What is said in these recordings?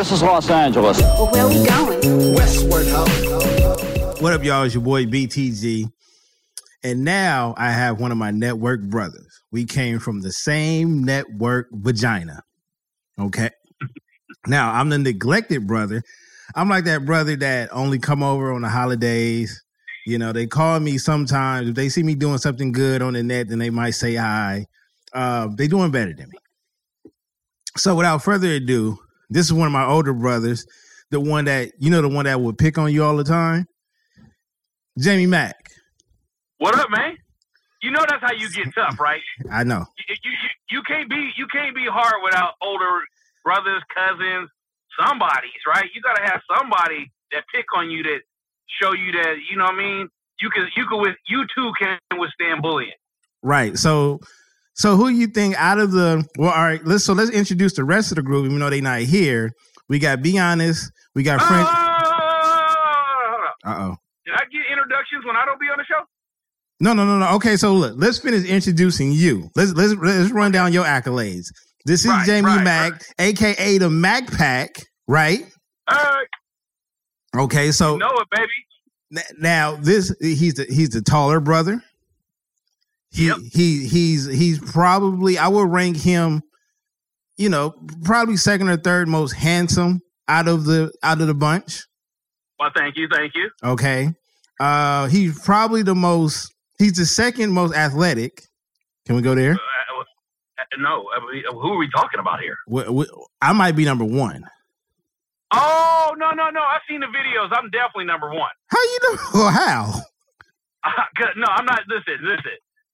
This is Los Angeles. Well, where are we going? Westward, ho. What up, y'all? It's your boy BTG. And now I have one of my network brothers. We came from the same network vagina. Okay. Now I'm the neglected brother. I'm like that brother that only come over on the holidays. You know, they call me sometimes. If they see me doing something good on the net, then they might say hi. Uh, they doing better than me. So without further ado, this is one of my older brothers, the one that you know, the one that would pick on you all the time. Jamie Mack. What up, man? You know that's how you get tough, right? I know. You, you, you, can't be you can't be hard without older brothers, cousins, somebody's right. You gotta have somebody that pick on you that show you that you know what I mean. You can you can with you too can withstand bullying. Right. So so who you think out of the well, all right, let's so let's introduce the rest of the group, even though they not here. We got Be Honest, we got French. Ah! Uh oh. Did I get introductions when I don't be on the show? No, no, no, no. Okay, so look, let's finish introducing you. Let's let's let's run down your accolades. This is Right, Jamie right, Mack, aka the Mac Pack, right? All right, Okay, so know it, baby. Now this he's the he's the taller brother. He Yep. he he's he's probably I would rank him, you know, probably second or third most handsome out of the out of the bunch. Well, thank you, thank you. Okay. Uh he's probably the most he's the second most athletic. Can we go there? Uh, uh, no, who are we talking about here? I might be number one. Oh no, no, no! I've seen the videos. I'm definitely number one. How you know? Well, how? Good- no, I'm not. Listen, listen.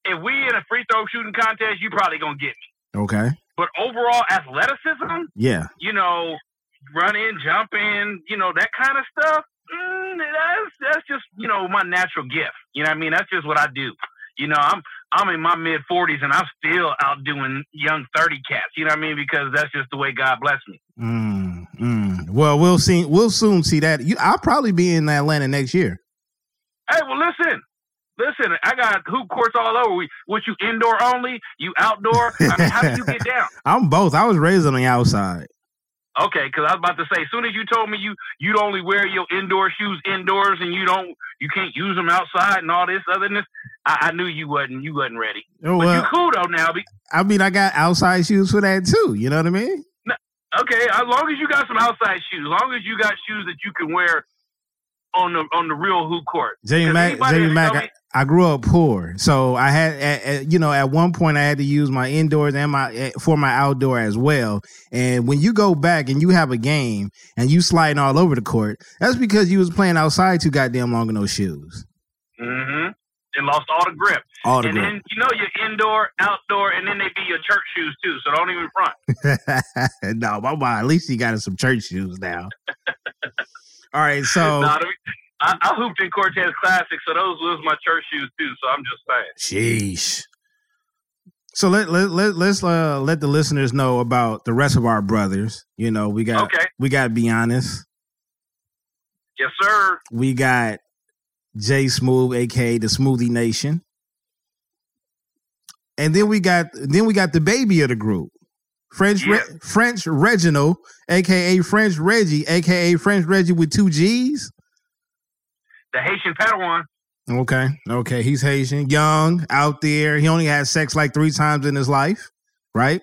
If we in a free throw shooting contest, you probably gonna get me. Okay. But overall athleticism, Yeah. you know, running, jumping, you know, that kind of stuff. Mm, that's that's just you know my natural gift. You know what I mean? That's just what I do. You know, I'm I'm in my mid 40s and I'm still out doing young 30 cats. You know what I mean? Because that's just the way God blessed me. Mm, mm. Well, we'll see. We'll soon see that. You, I'll probably be in Atlanta next year. Hey, well, listen. Listen, I got hoop courts all over. We, what you indoor only? You outdoor? I mean, how do you get down? I'm both. I was raised on the outside. Okay, because I was about to say, as soon as you told me you you'd only wear your indoor shoes indoors and you don't you can't use them outside and all this otherness, I, I knew you wasn't you wasn't ready. Oh, But you well, cool though now. Be, I mean, I got outside shoes for that too. You know what I mean? okay, as long as you got some outside shoes, as long as you got shoes that you can wear on the on the real hoop court. Jamie Mack. anybody Jamie Mack. I, grew up poor, so I had, at, at- you know, at one point I had to use my indoors and my eh, for my outdoor as well. And when you go back and you have a game and you sliding all over the court, that's because you was playing outside too goddamn long in those shoes. Mm Mhm. And lost all the grip. All the and grip. then you know you're indoor, outdoor, and then they be your church shoes too. So don't even front. no, my mom, at least he got some church shoes now. All right, so I, I hooped in Cortez Classic, so those was my church shoes too. So I'm just saying. sheesh. So let let let let's uh, let the listeners know about the rest of our brothers. You know, we got Okay. we got be honest. Yes, sir. We got Jay Smooth, aka the Smoothie Nation. And then we got then we got the baby of the group. French Re- French Reginald, aka French Reggie, aka French Reggie with two G's. The Haitian Padawan. Okay. Okay. He's Haitian, young, out there. He only had sex like three times in his life, right?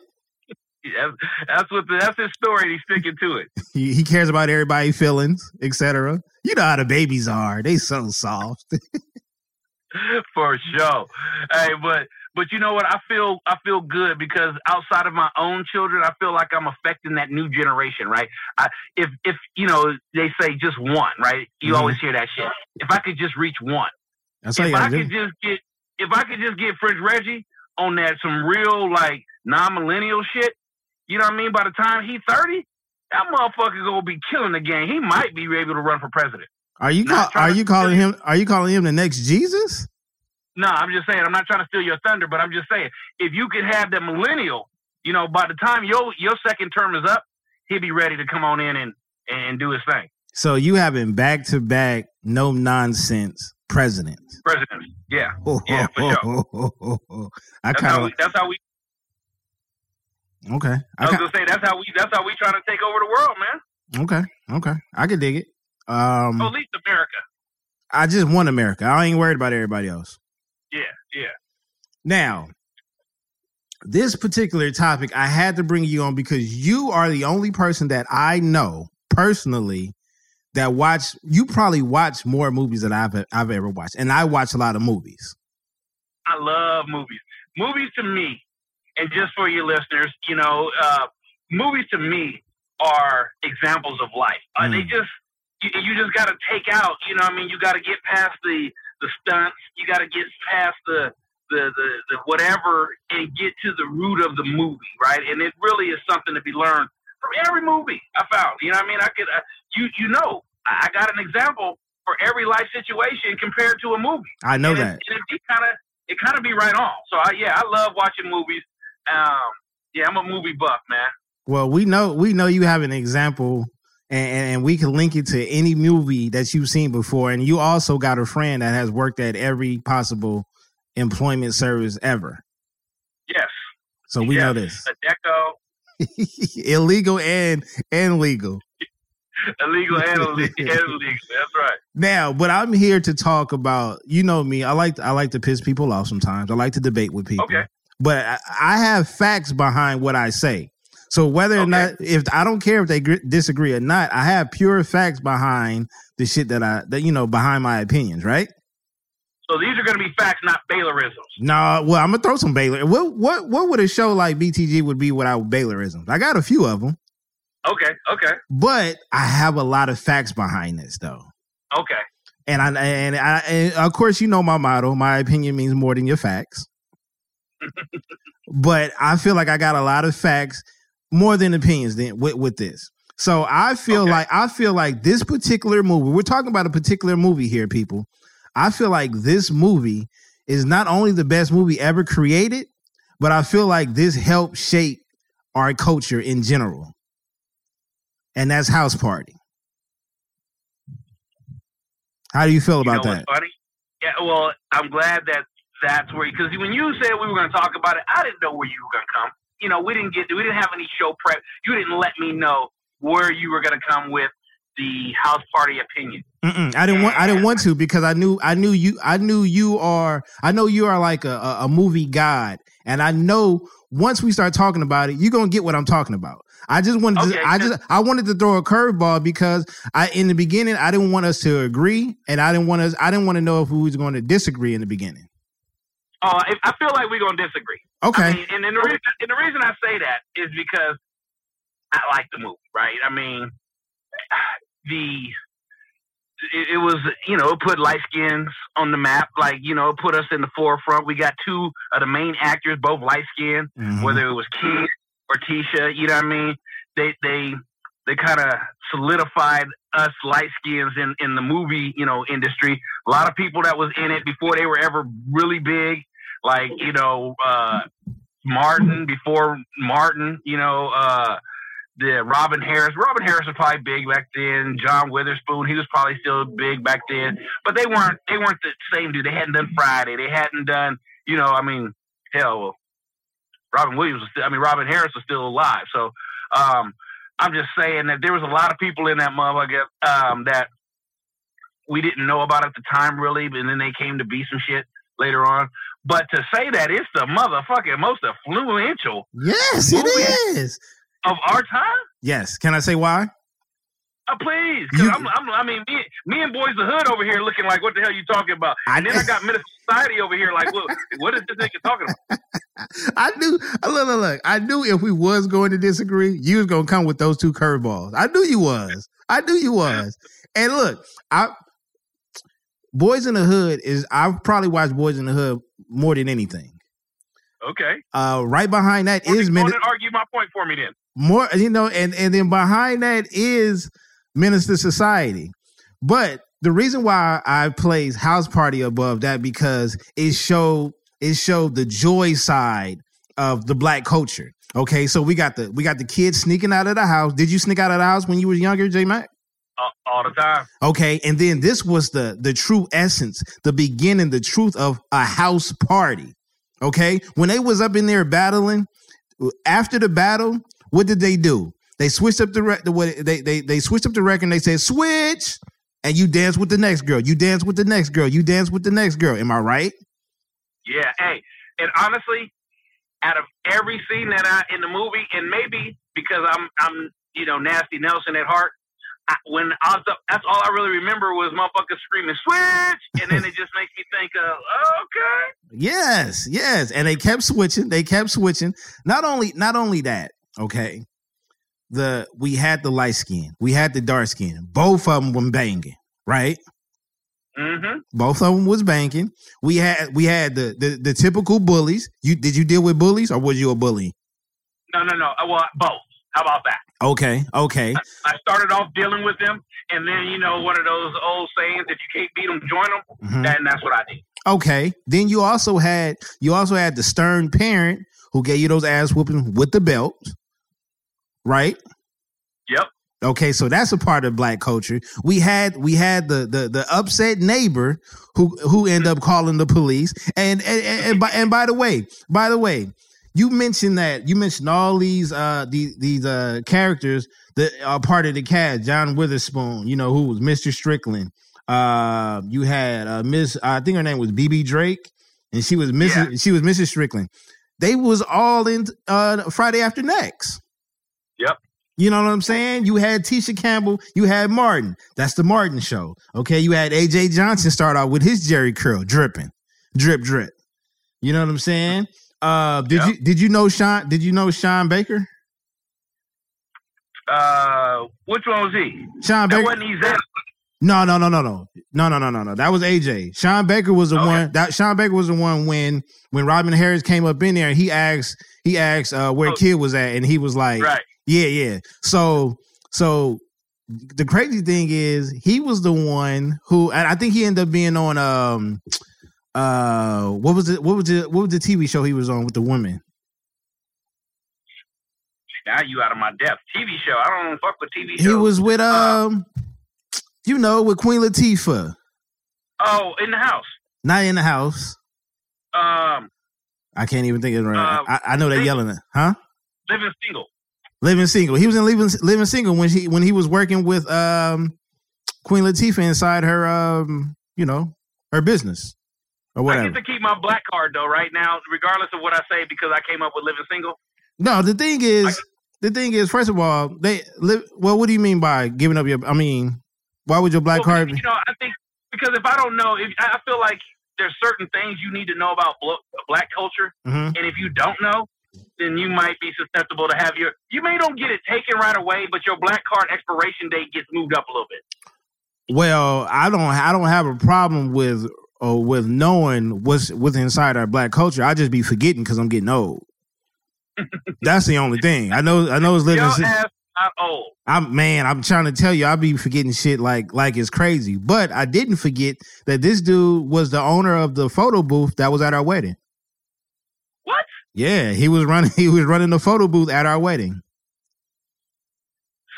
That's, that's what the, that's his story. He's sticking to it He, he cares about everybody's feelings, etc. You know how the babies are. They so soft. for sure. Hey, but but you know what? I feel I feel good because outside of my own children, I feel like I'm affecting that new generation. Right? I, if if you know they say just one, right? You Mhm. always hear that shit. If I could just reach one, That's if I could do. just get if I could just get French Reggie on that some real like non millennial shit, you know what I mean? By the time he's thirty, that motherfucker gonna be killing the game. He might be able to run for president. Are you call, are you calling him are you calling him the next Jesus? No, I'm just saying. I'm not trying to steal your thunder, but I'm just saying if you could have the millennial, you know, by the time your your second term is up, he'll be ready to come on in and and do his thing. So you having back to back no nonsense presidents. President. Yeah. Yeah, for I That's kind how of we. That's how we. okay. I I was gonna say that's how we. That's how we trying to take over the world, man. okay. Okay. I can dig it. Um, at least America. I just want America. I ain't worried about everybody else. Yeah. Yeah. Now, this particular topic I had to bring you on because you are the only person that I know personally that watch. You probably watch more movies than I've I've ever watched, and I watch a lot of movies. I love movies. Movies to me, and just for your listeners, you know, uh, movies to me are examples of life. Uh, They Mm. just you, you just got to take out. You know, what I mean, you got to get past the the stunts. You got to get past the the, the the whatever and get to the root of the movie, right? And it really is something to be learned from every movie I found. You know, what I mean, I could uh, you you know, I got an example for every life situation compared to a movie I know and that. It, and it kind of it kind of be right on. So I, yeah, I love watching movies. Um, yeah, I'm a movie buff, man. Well, we know we know you have an example, and, and, we can link it to any movie that you've seen before. And you also got a friend that has worked at every possible employment service ever. Yes, So we know this a deco, illegal and and legal. illegal and illegal. That's right. Now, but I'm here to talk about. You know me. I like I like to piss people off sometimes. I like to debate with people. Okay. But I, I have facts behind what I say. So whether or not, if I don't care if they gr- disagree or not, I have pure facts behind the shit that I that you know behind my opinions. Right? So these are going to be facts, not Baylorisms. No, well, I'm gonna throw some Baylor. What what what would a show like BTG would be without Baylorisms? I got a few of them, Okay, okay, but I have a lot of facts behind this though. okay. And I and I and of course you know my motto. My opinion means more than your facts. but I feel like I got a lot of facts more than opinions then with, with this. So I feel Okay. like I feel like this particular movie. We're talking about a particular movie here, people. I feel like this movie is not only the best movie ever created, but I feel like this helped shape our culture in general. And that's House Party. How do you feel You about know that? funny? Yeah, well, I'm glad that that's where because when you said we were going to talk about it, I didn't know where you were going to come. You know, we didn't get we didn't have any show prep. You didn't let me know where you were going to come with the house party opinion. Mm-mm, I didn't want. I didn't want to because I knew. I knew you. I knew you are. I know you are like a, a, movie god, and I know once we start talking about it, you're gonna get what I'm talking about. I just wanted. Okay, to, I just. I wanted to throw a curveball because I, in the beginning, I didn't want us to agree, and I didn't want us. I didn't want to know if we was going to disagree in the beginning. Oh, I I feel like we're going to disagree. Okay. I mean, and, and, the reason, and the reason I say that is because I like the movie, right? I mean, the it, it was you know it put light skins on the map, like you know it put us in the forefront. We got two of the main actors, both light skinned, Mhm. whether it was Keith or Tisha. You know what I mean? They they they kind of solidified us light skins in in the movie you know industry. A lot of people that was in it before they were ever really big, like you know uh, Martin before Martin. You know. Uh, the Robin Harris. Robin Harris was probably big back then. John Witherspoon, he was probably still big back then. But they weren't they weren't the same dude. They hadn't done Friday. They hadn't done, you know, I mean, hell, Robin Williams was still I mean Robin Harris was still alive. So um I'm just saying that there was a lot of people in that motherfucker um that we didn't know about at the time really, and then they came to be some shit later on. But to say that it's the motherfucking most influential Yes, it is. of our time, Yes. Can I say why? Uh, please, because I'm, I'm, I mean, me, me and Boys the Hood over here looking like, what the hell you talking about? I- And then I got Menace II Society over here like, what, what is this nigga talking about? I knew. Look, look, look. I knew if we was going to disagree, you was gonna come with those two curveballs. I knew you was. I knew you was. And look, I Boys in the Hood is. I've probably watched Boys in the Hood more than anything. Okay. Uh, right behind that Well, is Go Min- ahead and argue my point for me then. more you know, and and then behind that is Menace II Society. But the reason why I place House Party above that because it showed it showed the joy side of the black culture. Okay, so we got the we got the kids sneaking out of the house. Did you sneak out of the house when you was younger, J Mac? All, all the time. Okay, and then this was the the true essence, the beginning, the truth of a house party. Okay, when they was up in there battling, after the battle, what did they do? They switched up the, re- the what they they they switched up the record. and They said switch, and you dance with the next girl. You dance with the next girl. You dance with the next girl. Am I right? Yeah, hey, and honestly, out of every scene that I in the movie, and maybe because I'm I'm you know nasty Nelson at heart, I, when I was up, that's all I really remember was motherfuckers screaming switch, and then it just makes me think of okay, Yes, yes, and they kept switching. They kept switching. Not only not only that, okay. The we had the light skin, we had the dark skin. Both of them were banging, right? mm-hmm. Both of them was banking. We had we had the, the the typical bullies. You did you deal with bullies or was you a bully? No, no, no. Uh, Well, both. How about that? Okay, okay, I started off dealing with them, and then you know one of those old sayings: if you can't beat them, join them. Mhm. Then that's what I did. okay. Then you also had you also had the stern parent who gave you those ass whooping with the belt, right? Yep. Okay, so that's a part of black culture. We had we had the the the upset neighbor who who end up calling the police. And and and, and by and by the way, by the way, you mentioned that you mentioned all these uh these these uh characters that are part of the cast. John Witherspoon, you know, who was Mr. Strickland. Uh, you had uh Miss I think her name was Bebe Drake, and she was Mrs. She was Mrs. Strickland. They was all in uh Friday After Next. Yep. You know what I'm saying? You had Tisha Campbell, you had Martin. That's the Martin show. Okay, you had AJ Johnson start out with his Jheri curl dripping, drip drip. You know what I'm saying? Uh, did Yep. you did you know Sean? Did you know Sean Baker? Uh, which one was he? Sean That Baker. wasn't Ezell. No, no, no, no, no, no, no, no, no, no. That was AJ. Sean Baker was the Okay. one. That Sean Baker was the one when when Robin Harris came up in there and he asked he asked uh, where Oh. Kid was at and he was like, Right. Yeah, yeah. So, so the crazy thing is, he was the one who, and I think he ended up being on um, uh, what was it? What was it? What was the TV show he was on with the women? Now you out of my depth. TV show. I don't fuck with TV shows. He was with um, you know, with Queen Latifah. Oh, in the house. Not in the house. Um, I can't even think of it right. now. Um, I, I know they're Living- yelling it, huh? living single. Living single. He was in living living single when he when he was working with um Queen Latifah inside her um you know her business or I get to keep my black card though right now, regardless of what I say, because I came up with living single. No, the thing I- is, the thing is, first of all, they live. Well, what do you mean by giving up your? I mean, why would your black Well, card? You know, I think because if I don't know, if I I feel like there's certain things you need to know about black culture, Mhm. and if you don't know, then you might be susceptible to have your. You may don't get it taken right away, but your black card expiration date gets moved up a little bit. Well, I don't. I don't have a problem with uh, with knowing what's what's inside our black culture. I just be forgetting because I'm getting old. That's the only thing. I know. I know it's living. Your ass not old. I'm man. I'm trying to tell you. I be forgetting shit like like it's crazy. But I didn't forget that this dude was the owner of the photo booth that was at our wedding. What? Yeah, he was running. He was running the photo booth at our wedding.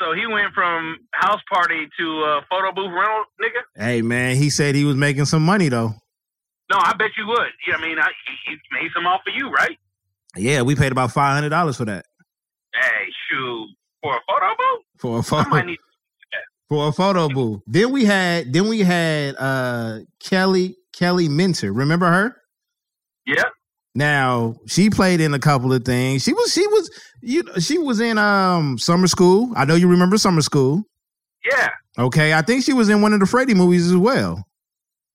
So he went from house party to uh, photo booth rental, nigga. Hey man, he said he was making some money though. No, I bet you would. Yeah, I mean, I, he, he made some off of you, right? Yeah, we paid about five hundred dollars for that Hey, shoot, for a photo booth, for a I photo might need. for a photo booth. Then we had then we had uh Kelly Kelly Minter. Remember her? Yeah, Now she played in a couple of things. She was she was you know she was in um summer school. I know you remember summer school. yeah. Okay, I think she was in one of the Freddy movies as well.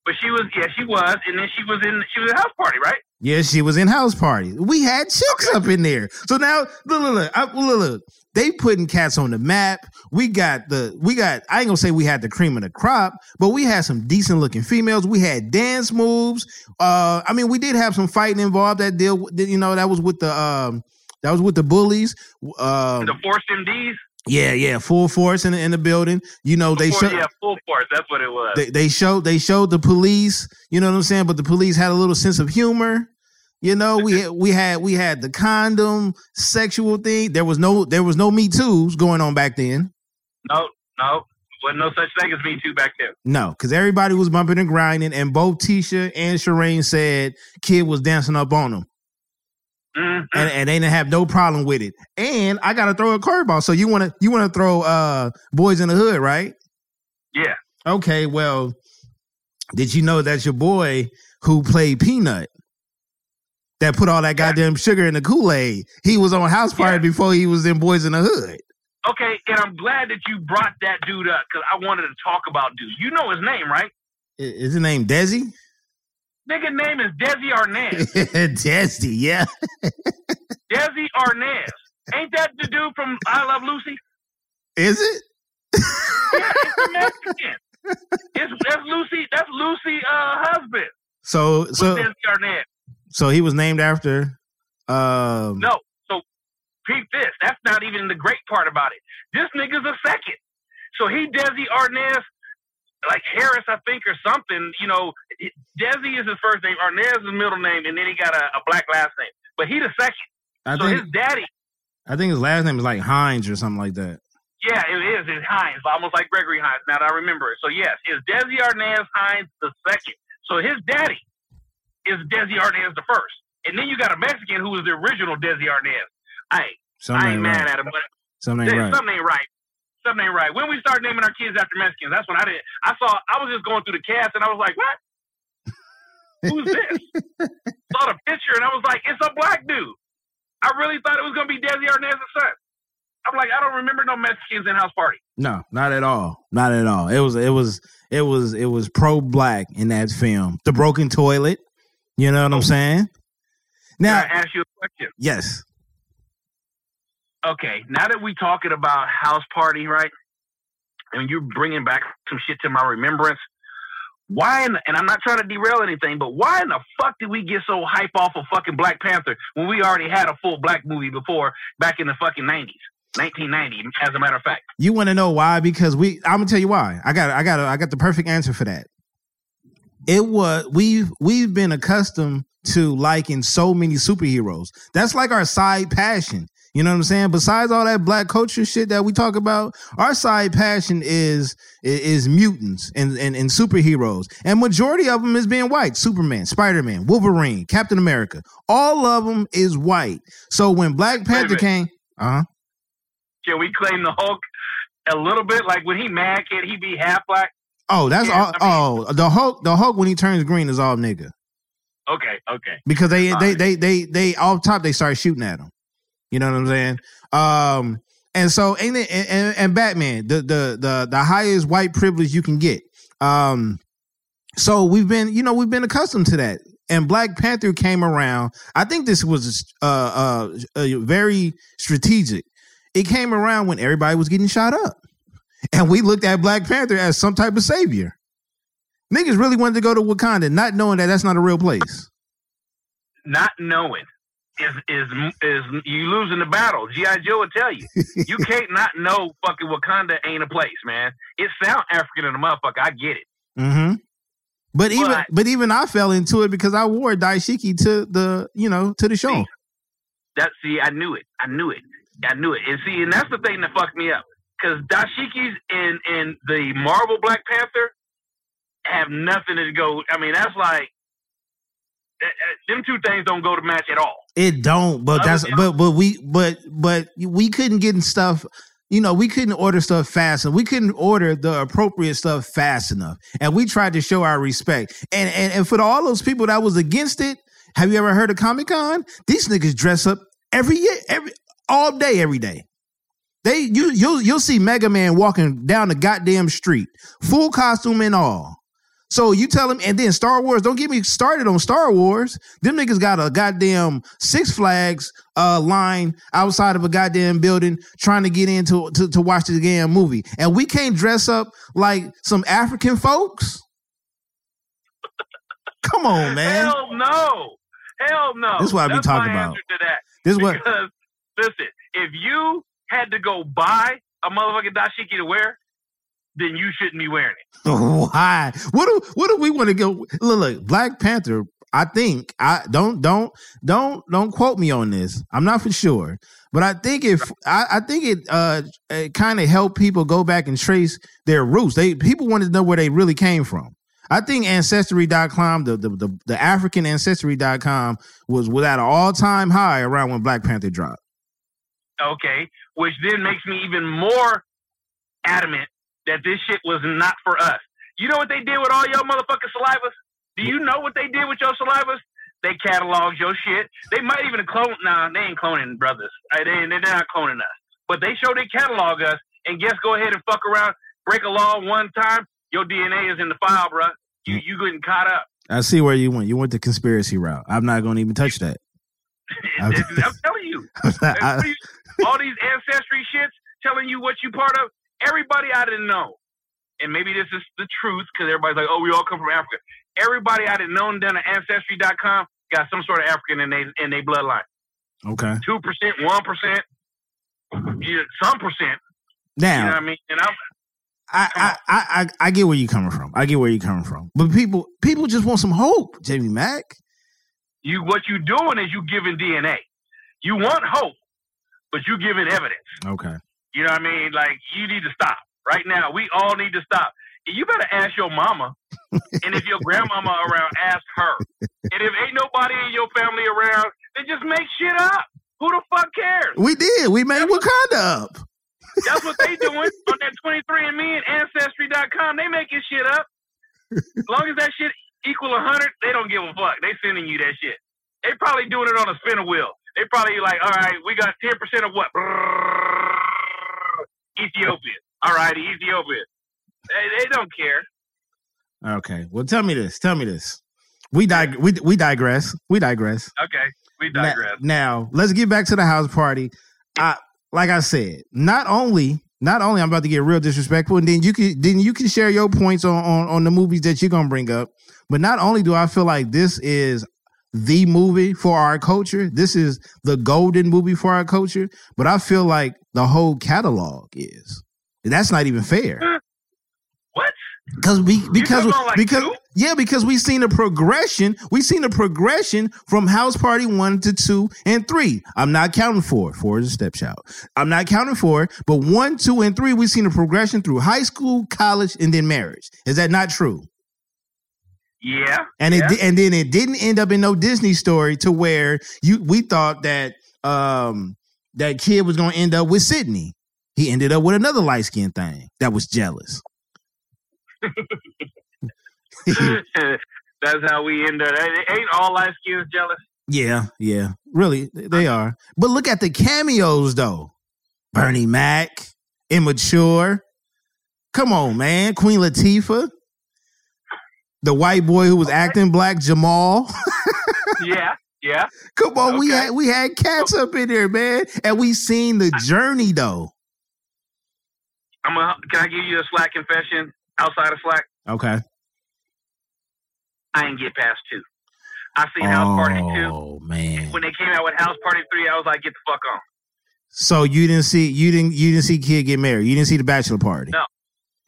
But she was, yeah, she was, and then she was in, she was in house party, right? Yeah, she was in House Party. We had chicks up in there. So now look, look, look, I, look, look. They putting cats on the map. We got the we got. I ain't gonna say we had the cream of the crop, but we had some decent looking females. We had dance moves. Uh, I mean, we did have some fighting involved. That deal, you know, that was with the um That was with the bullies. Um, The Force MDs. yeah, yeah, full force in the, in the building. You know, they showed yeah, full force. That's what it was. they, they showed they showed the police. You know what I'm saying? But the police had a little sense of humor. You know, we had, we had we had the condom sexual thing. There was no there was no Me Too's going on back then. no, no, wasn't no such thing as Me Too back then. No, because everybody was bumping and grinding, and both Tisha and Shireen said kid was dancing up on them, Mhm. and, and they didn't have no problem with it. And I gotta throw a curveball. So you wanna you wanna throw uh boys in the hood, right? Yeah. Okay, well, did you know that's your boy who played Peanut? That put all that goddamn sugar in the Kool Aid. He was on House Party Yeah. before he was in Boys in the Hood. Okay, and I'm glad that you brought that dude up because I wanted to talk about dude. You know his name, right? Is his name Desi? Nigga name is Desi Arnaz. Desi, yeah. Desi Arnaz. Ain't that the dude from I Love Lucy? Is it? Yeah, it's the Mexican. It's that's Lucy. That's Lucy uh husband. So So, so Desi Arnaz. so he was named after um No. So peep this. That's not even the great part about it. This nigga's a second. So he Desi Arnaz, like Harris, I think, or something. You know, Desi is his first name, Arnaz is his middle name, and then he got a, a black last name. But he the second. I so think his daddy, I think his last name is like Hines or something like that. yeah, it is. It's Hines, almost like Gregory Hines. Now that I remember it. So yes, it's Desi Arnaz Hines the second. So his daddy is Desi Arnaz the first, and then you got a Mexican who is the original Desi Arnaz. Hey, Something I ain't ain't mad at him, but Something ain't right. Something ain't right. Something ain't right. When we start naming our kids after Mexicans, that's when I did. I saw. I was just going through the cast, and I was like, "What? Who's this?" saw the picture, and I was like, "It's a black dude." I really thought it was gonna be Desi Arnaz's son. I'm like, I don't remember no Mexicans in House Party. No, not at all. Not at all. It was it was it was it was pro black in that film. The broken toilet. You know what I'm oh. saying? Now, Can I ask you a question? yes. Okay, now that we're talking about House Party, right? And you're bringing back some shit to my remembrance. Why? In and I'm not trying to derail anything, but why in the fuck did we get so hype off of fucking Black Panther when we already had a full black movie before back in the fucking 90s, 1990, as a matter of fact. You want to know why? Because we I'm gonna tell you why. I got I got I got the perfect answer for that. It was we've we've been accustomed to liking so many superheroes. That's like our side passion. You know what I'm saying? Besides all that black culture shit that we talk about, our side passion is is, mutants and, and and superheroes. And majority of them is being white. Superman, Spider-Man, Wolverine, Captain America. All of them is white. So when Black Panther came, uh-huh. Can we claim the Hulk a little bit? Like when he mad, can he be half black? Oh, that's Yeah, all. oh, the Hulk. The Hulk when he turns green is all nigga Okay, okay. because they they, right. they they they off top they start shooting at him. You know what I'm saying? Um, and so? And, and, and Batman, the the the the highest white privilege you can get. Um, so we've been you know we've been accustomed to that. And Black Panther came around. I think this was uh uh, very strategic. It came around when everybody was getting shot up, and we looked at Black Panther as some type of savior. Niggas really wanted to go to Wakanda, not knowing that that's not a real place. Not knowing is is is you losing the battle. GI Joe will tell you. You can't not know fucking Wakanda ain't a place, man. It sound African in the motherfucker. I get it. Mm-hmm. But even But- even I fell into it because I wore dashiki to the you know to the show. See, That see, I knew it. I knew it. I knew it. And see, and that's the thing that fucked me up. Because dashikis in and the Marvel Black Panther have nothing to go. I mean, that's like them two things don't go to match at all. It don't, but that's but but we but but we couldn't get in stuff. You know, we couldn't order stuff fast enough. We couldn't order the appropriate stuff fast enough, and we tried to show our respect. And and and for all those people that was against it, have you ever heard of Comic Con? These niggas dress up every year, every all day, every day. They you you'll you'll see Mega Man walking down the goddamn street, full costume and all. So you tell him, and then Star Wars. Don't get me started on Star Wars. Them niggas got a goddamn Six Flags uh, line outside of a goddamn building, trying to get into to, to watch the damn movie, and we can't dress up like some African folks. Come on, man. Hell no. Hell no. This is what I be talking about. to that. This is what Because listen, if you had to go buy a motherfucking dashiki to wear, then you shouldn't be wearing it. Why? What do what do we want to go? Look, look, Black Panther. I think I don't don't don't don't quote me on this. I'm not for sure, but I think if I, I think it uh it kind of helped people go back and trace their roots. They people wanted to know where they really came from. I think ancestry.com, the the the, the African ancestry.com was was at an all time high around when Black Panther dropped. Okay, which then makes me even more adamant that this shit was not for us. You know what they did with all your motherfucking salivas? Do you know what they did with your salivas? They cataloged your shit. They might even clone. Nah, they ain't cloning brothers. They they're not cloning us. But they show they catalog us, and guess go ahead and fuck around, break a law one time. Your DNA is in the file, bruh. You you getting caught up. I see where you went. You went the conspiracy route. I'm not going to even touch that. I'm telling you. I- you- all these ancestry shits telling you what you part of. Everybody I didn't know, and maybe this is the truth because everybody's like, "Oh, we all come from Africa." Everybody I didn't known down at ancestry.com got some sort of African in their in their bloodline. okay. Two percent, one percent, yeah, some percent. You know Now, what I mean? And I'm I, I, I, I, I get where you're coming from. I get where you're coming from. But people, people just want some hope, Jamie Mack. you. What you doing is you giving DNA. You want hope, but you giving evidence. Okay. You know what I mean? Like you need to stop right now. We all need to stop. You better ask your mama, and if your grandmama around, ask her. And if ain't nobody in your family around, then just make shit up. Who the fuck cares? We did. We made Wakanda up. That's what they doing on that 23andMe and Ancestry.com. They making shit up. As long as that shit equal 100, they don't give a fuck. They sending you that shit. They probably doing it on a spinner wheel. They probably like, all right, we got 10% of what? Ethiopia. All right, Ethiopia. They, they don't care. Okay. Well, tell me this. Tell me this. We dig- we we digress. We digress. Okay, we digress. Now, let's get back to the house party. I like I said, not only not only I'm about to get real disrespectful, and then you can then you can share your points on on, on the movies that you're gonna bring up. But not only do I feel like this is the movie for our culture, this is the golden movie for our culture, but I feel like the whole catalog is. That's not even fair. What? Because we because like, because two? yeah because we've seen a progression. We've seen a progression from house party one to two and three. I'm not counting four. Four is a step shout i'm not counting four but one two and three we've seen a progression through high school college and then marriage. Is that not true Yeah. and it di- and then it didn't end up in no disney story to where you we thought that um that kid was gonna end up with sydney he ended up with another light-skinned thing that was jealous That's how we end up. Ain't all light skins jealous? Yeah, yeah. Really, they are. But look at the cameos though. Bernie Mac, immature. Come on, man. Queen Latifah. The white boy who was acting black, Jamal. yeah, yeah. Come on, we had we had cats up in there, man. And we seen the journey though. I'm a, can I give you a slack confession outside of slack? Okay. I ain't get past two. I seen House Party two. Oh man. When they came out with House Party three, I was like, get the fuck on. So you didn't see you didn't you didn't see kid get married. You didn't see the bachelor party. No.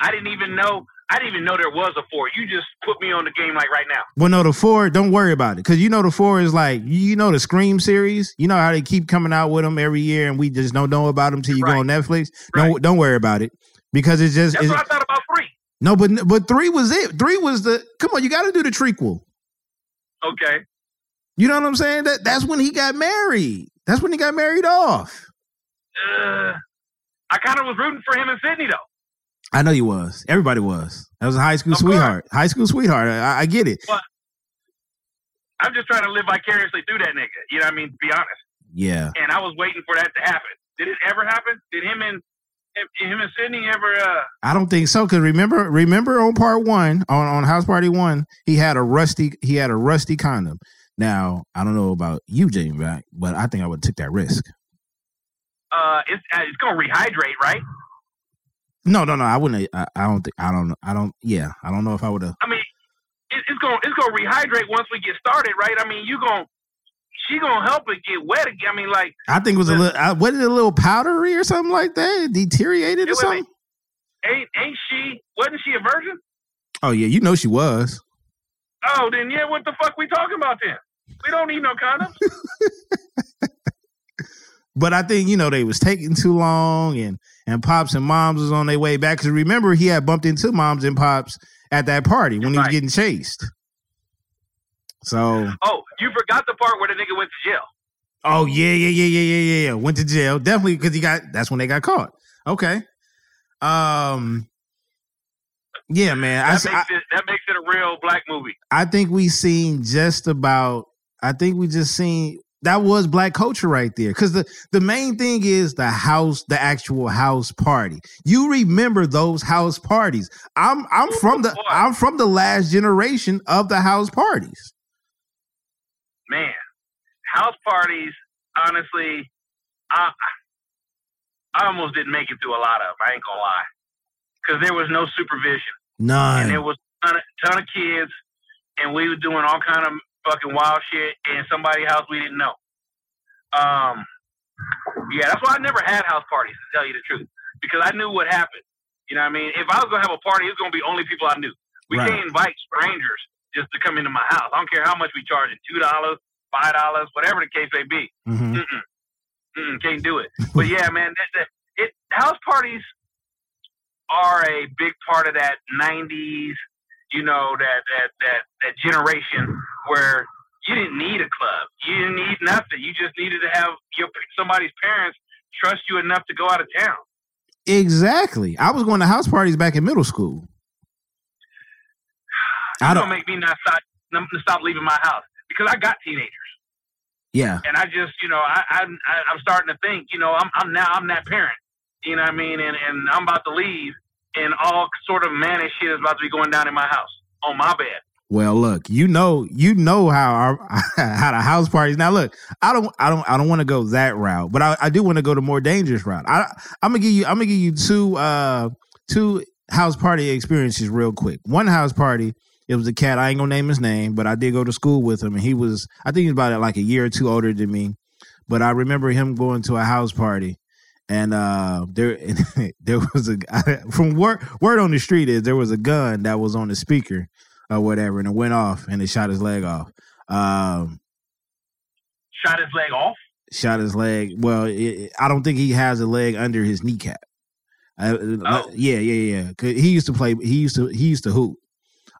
I didn't even know. I didn't even know there was a four. You just put me on the game like right now. Well, no, the four. Don't worry about it, because you know the four is like you know the Scream series. You know how they keep coming out with them every year, and we just don't know about them till you go on Netflix. Don't Right. don't worry about it because it's just That's it's, what I thought about three. no, but but three was it. Three was the come on. You got to do the trequel. Okay. You know what I'm saying? That that's when he got married. That's when he got married off. Uh, I kind of was rooting for him and Sydney though. I know you was. Everybody was. That was a high school Of course. sweetheart. High school sweetheart. I, I get it. I'm just trying to live vicariously through that nigga. You know what I mean? To be honest. Yeah. And I was waiting for that to happen. Did it ever happen? Did him and him, and Sydney ever? uh I don't think so. Cause remember, remember on part one, on, on House Party One, he had a rusty, he had a rusty condom. Now I don't know about you, Jamie, back, but I think I would have took that risk. uh It's uh, it's gonna rehydrate, right? No, no, no. I wouldn't. I, I don't think. I don't. I don't. Yeah, I don't know if I would have. I mean, it, it's gonna it's gonna rehydrate once we get started, right? I mean, you gonna she gonna help it get wet again. I mean, like I think it was a little. What is it, a little powdery or something like that? It deteriorated or It something. ain't ain't she? Wasn't she a virgin? Oh yeah, you know she was. Oh, then yeah, what the fuck we talking about then? We don't need no condoms. But I think you know they was taking too long, and and pops and moms was on their way back. Because remember, he had bumped into moms and pops at that party when he was getting chased. So, oh, you forgot the part where the nigga went to jail. oh yeah, yeah, yeah, yeah, yeah, yeah. Went to jail definitely because he got. That's when they got caught. Okay. Um. Yeah, man. I, That I, makes it that makes it a real black movie. I think we seen just about. I think we just seen that was black culture right there. Because the the main thing is the house, the actual house party. You remember those house parties? I'm I'm from the. I'm from the last generation of the house parties. Man, house parties. Honestly, I I almost didn't make it through a lot of. I ain't gonna lie, because there was no supervision. None. And there was a ton of, ton of kids, and we were doing all kind of fucking wild shit in somebody's house we didn't know. Um, yeah, that's why I never had house parties to tell you the truth, because I knew what happened. You know what I mean? If I was gonna have a party, it was gonna be only people I knew. We Right. can't invite strangers just to come into my house. I don't care how much we charge it two dollars, five dollars, whatever the case may be. Mhm. Mm-mm. Mm-mm, can't do it. But yeah, man, that, that, it house parties are a big part of that '90s, you know, that that that that generation where you didn't need a club, you didn't need nothing. You just needed to have your somebody's parents trust you enough to go out of town. Exactly. I was going to house parties back in middle school. I You don't. don't make me not stop, not stop leaving my house because I got teenagers. Yeah. and I just, you know, I, I, I I'm starting to think, you know, I'm, I'm now, I'm that parent, you know what I mean, and, and I'm about to leave, and all sort of manic shit is about to be going down in my house on my bed. Well, look, you know, you know how our how the house parties. Now, look, I don't, I don't, I don't want to go that route, but I, I do want to go the more dangerous route. I, I'm gonna give you, I'm gonna give you two, uh, two house party experiences real quick. One house party, it was a cat. I ain't gonna name his name, but I did go to school with him, and he was, I think he's about like a year or two older than me. But I remember him going to a house party, and uh, there, there was a from word word on the street is there was a gun that was on the speaker or whatever, and it went off and it shot his leg off. Um, Shot his leg off. shot his leg. Well, it, I don't think he has a leg under his kneecap. Uh, Oh. Yeah, yeah, yeah. 'Cause he used to play. He used to. He used to hoop.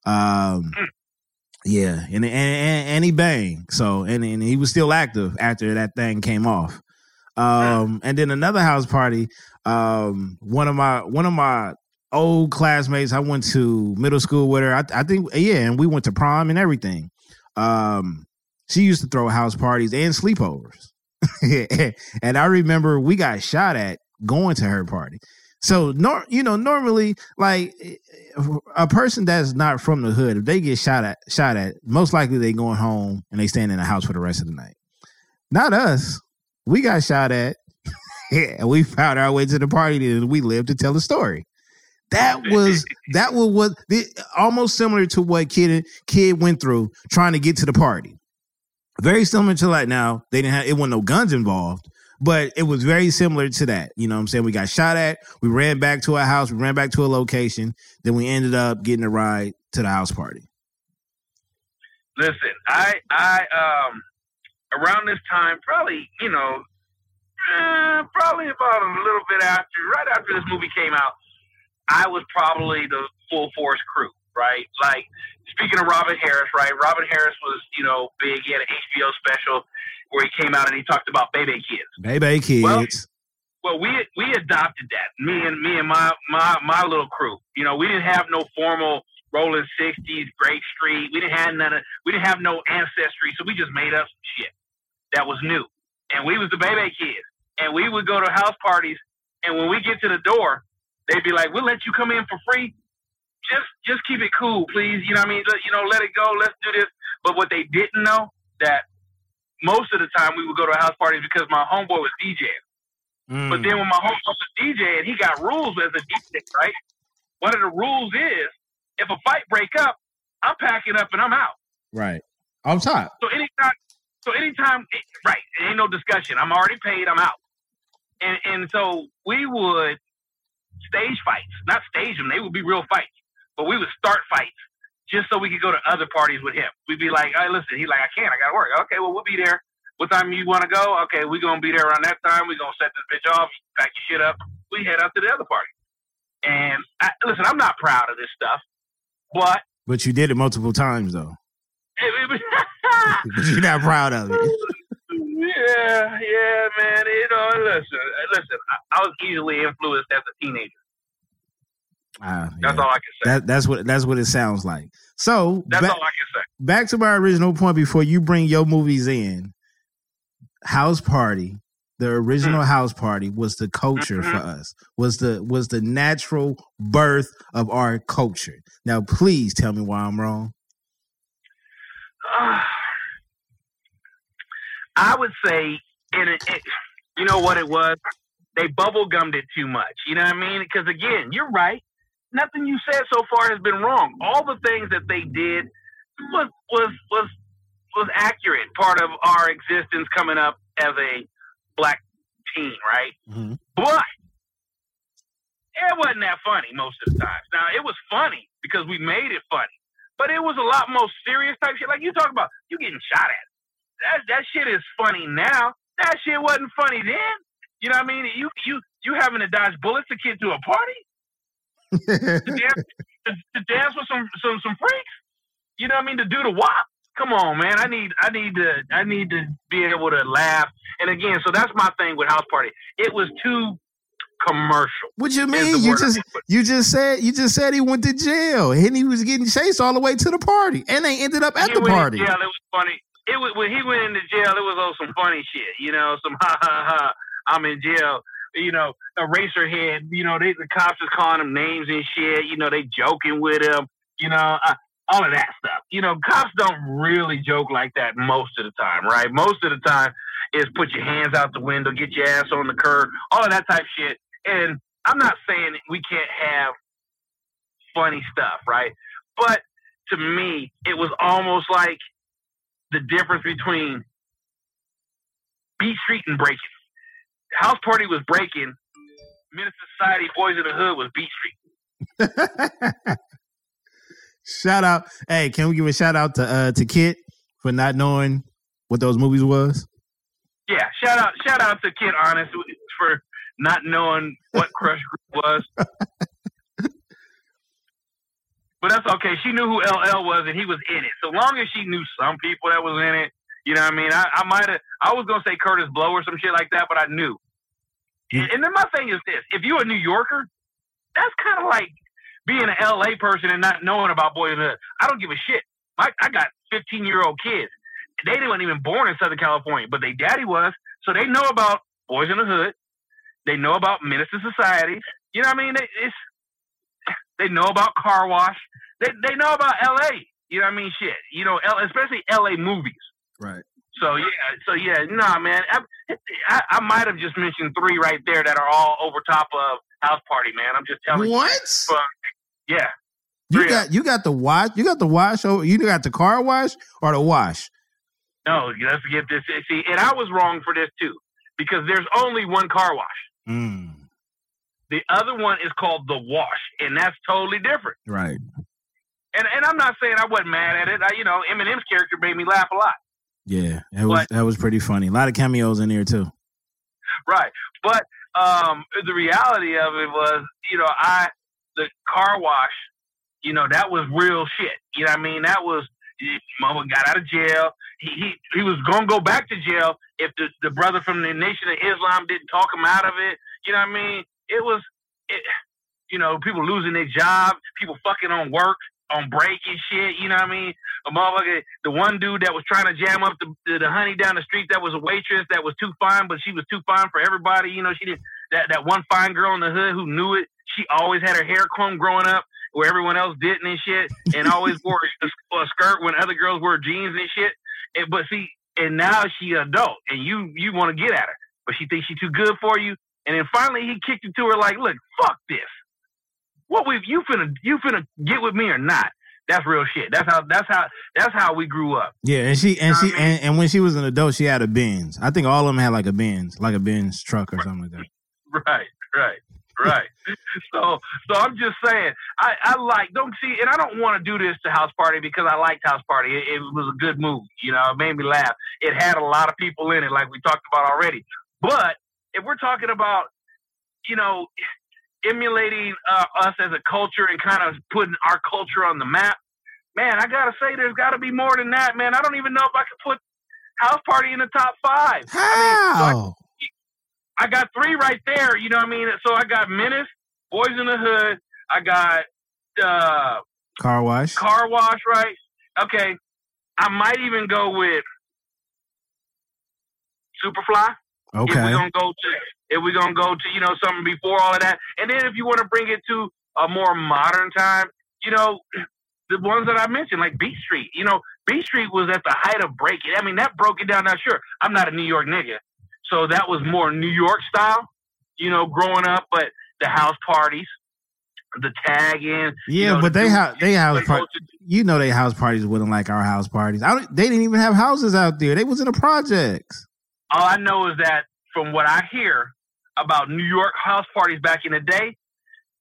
Um, Mm. yeah, and, and and and he banged. So and and he was still active after that thing came off. Um, and then another house party. Um, one of my one of my old classmates. I went to middle school with her. I, I think yeah, and we went to prom and everything. Um, she used to throw house parties and sleepovers. and I remember we got shot at going to her party. So, nor, you know, normally, like a person that's not from the hood, if they get shot at, shot at, most likely they going home and they staying in the house for the rest of the night. Not us. We got shot at, and we found our way to the party, and we lived to tell the story. That was that was what the, almost similar to what kid kid went through trying to get to the party. Very similar to like now they didn't have it wasn't no guns involved, but it was very similar to that. You know what I'm saying? We got shot at, we ran back to our house, we ran back to a location, then we ended up getting a ride to the house party. Listen, I, I, um, around this time, probably, you know, eh, probably about a little bit after, right after this movie came out, I was probably the full force crew, right? Like, speaking of Robin Harris, right? Robin Harris was, you know, big. He had an HBO special where he came out and he talked about baby kids. Baby kids. Well- Well, we we adopted that. Me and me and my my my little crew. You know, we didn't have no formal rolling sixties, Grape Street. We didn't have none of. We didn't have no ancestry, so we just made up some shit that was new. And we was the baby kids, and we would go to house parties. And when we get to the door, they'd be like, "We'll let you come in for free. Just just keep it cool, please. You know what I mean? Let- You know, let it go. Let's do this." But what they didn't know that most of the time we would go to house parties because my homeboy was DJing. Mm. But then when my homeboy was DJ and he got rules as a DJ, right? One of the rules is if a fight break up, I'm packing up and I'm out. right. On top. So anytime So anytime, right, ain't no discussion. I'm already paid. I'm out. And and so we would stage fights, not stage them. They would be real fights, but we would start fights just so we could go to other parties with him. We'd be like, "Hey, listen," he's like, "I can't. I gotta work." Okay, well, we'll be there. What time you want to go? Okay, we're gonna be there around that time. We're gonna set this bitch off, pack your shit up. We head out to the other party. And I, listen, I'm not proud of this stuff, but But you did it multiple times though. But you're not proud of it. yeah, yeah, man. You know, listen, listen. I, I was easily influenced as a teenager. Ah, That's yeah. all I can say. That, that's what that's what it sounds like. So That's ba- all I can say. back to my original point before you bring your movies in. House Party, the original Mm. House Party was the culture for Mhm. us. Was the was the natural birth of our culture. Now please tell me why I'm wrong. I would say, in it, it, you know what it was? They bubble gummed it too much. You know what I mean? Because again, you're right. Nothing you said so far has been wrong. All the things that they did was was was was accurate. Part of our existence coming up as a black teen, right? Mhm. But it wasn't that funny most of the times. Now it was funny because we made it funny, but it was a lot more serious type shit. Like you talk about, you getting shot at. That that shit is funny now. That shit wasn't funny then. You know what I mean? You you you having to dodge bullets to get to a party to dance, to, to dance with some some some freaks. You know what I mean? To do the wop. Come on, man. I need I need to I need to be able to laugh. And again, so that's my thing with House Party. It was too commercial. what you mean? You just you just said you just said he went to jail and he was getting chased all the way to the party and they ended up at he the party. Yeah, it was funny. It was when he went into jail. It was on some funny shit. You know, some ha ha ha. I'm in jail. You know, eraser head. You know, they, the cops is calling him names and shit. You know, they joking with him. You know, uh, all of that stuff. You know, cops don't really joke like that most of the time, right? Most of the time is put your hands out the window, get your ass on the curb, all of that type shit. And I'm not saying we can't have funny stuff, right? But to me, it was almost like the difference between Beat Street and Breaking. House Party was Breaking. Menace II Society Boyz n the Hood was Beat Street. shout out. Hey, can we give a shout out to uh to Kit for not knowing what those movies was? Yeah, shout out, shout out to Kit Honest for not knowing what Krush Groove was. but that's okay. She knew who LL was, and he was in it. So long as she knew some people that was in it, you know what I mean. I, I might have. I was gonna say Kurtis Blow or some shit like that, but I knew. And, and then my thing is this: if you're a New Yorker, that's kind of like being an LA person and not knowing about Boy in the Hood. I don't give a shit. I, I got 15 year old kids. They weren't even born in Southern California, but their daddy was. So they know about Boyz n the Hood. They know about Menace II Society. You know what I mean? They, it's, they know about Car Wash. They, they know about LA. You know what I mean? Shit. You know, L, especially LA movies. Right. So yeah, so yeah, nah, man. I, I, I might have just mentioned three right there that are all over top of House Party, man. I'm just telling you. What? Yeah, You got you got the wash. You got the wash. Oh, you got the car wash or the wash. no, let's get this. See, and I was wrong for this too, because there's only one car wash. Mm, The other one is called the wash, and that's totally different. right. And and I'm not saying I wasn't mad at it. I, you know, Eminem's character made me laugh a lot. Yeah, that was But- that was pretty funny. A lot of cameos in there too. Right. But um, the reality of it was, you know, I the car wash, you know, that was real shit. You know what I mean? That was mama got out of jail. He he, he was gonna go back to jail if the, the brother from the Nation of Islam didn't talk him out of it. You know what I mean? It was it, you know, people losing their job, people fucking on work, on break and shit, you know what I mean? A motherfucker, the one dude that was trying to jam up the, the, the honey down the street that was a waitress that was too fine, but she was too fine for everybody. You know, she did that, that one fine girl in the hood who knew it. She always had her hair combed growing up where everyone else didn't and shit, and always wore a, a skirt when other girls wore jeans and shit. And, but see, and now she adult, and you you want to get at her, but she thinks she's too good for you. And then finally he kicked it to her like, look, fuck this. What we you finna you finna get with me or not? That's real shit. That's how that's how that's how we grew up. Yeah, and she and know she I mean? and, and when she was an adult, she had a Benz. I think all of them had like a Benz, like a Benz truck or something like that. Right, right, right. so, so I'm just saying, I, I like don't see, and I don't want to do this to House Party because I liked House Party. It, it was a good movie, you know. It made me laugh. It had a lot of people in it, like we talked about already. But if we're talking about, you know, emulating uh, us as a culture and kind of putting our culture on the map, man, I gotta say, there's got to be more than that, man. I don't even know if I could put House Party in the top five. I mean, so I- How? I got three right there. You know what I mean? So I got Menace, Boyz n the Hood. I got uh, Car wash. Car Wash, right? Okay. I might even go with Superfly. Okay. If we're gonna go to if we're gonna go to, you know, something before all of that. And then if you want to bring it to a more modern time, you know, the ones that I mentioned, like Beat Street. You know, Beat Street was at the height of breaking. I mean, that broke it down. Now sure, I'm not a New York nigga. So that was more New York style, you know, growing up, but the house parties, the tag in. Yeah, you know, but the they have they house like par- go to- You know, they house parties wasn't like our house parties. I don't, they didn't even have houses out there. They was in the projects. All I know is that from what I hear about New York house parties back in the day,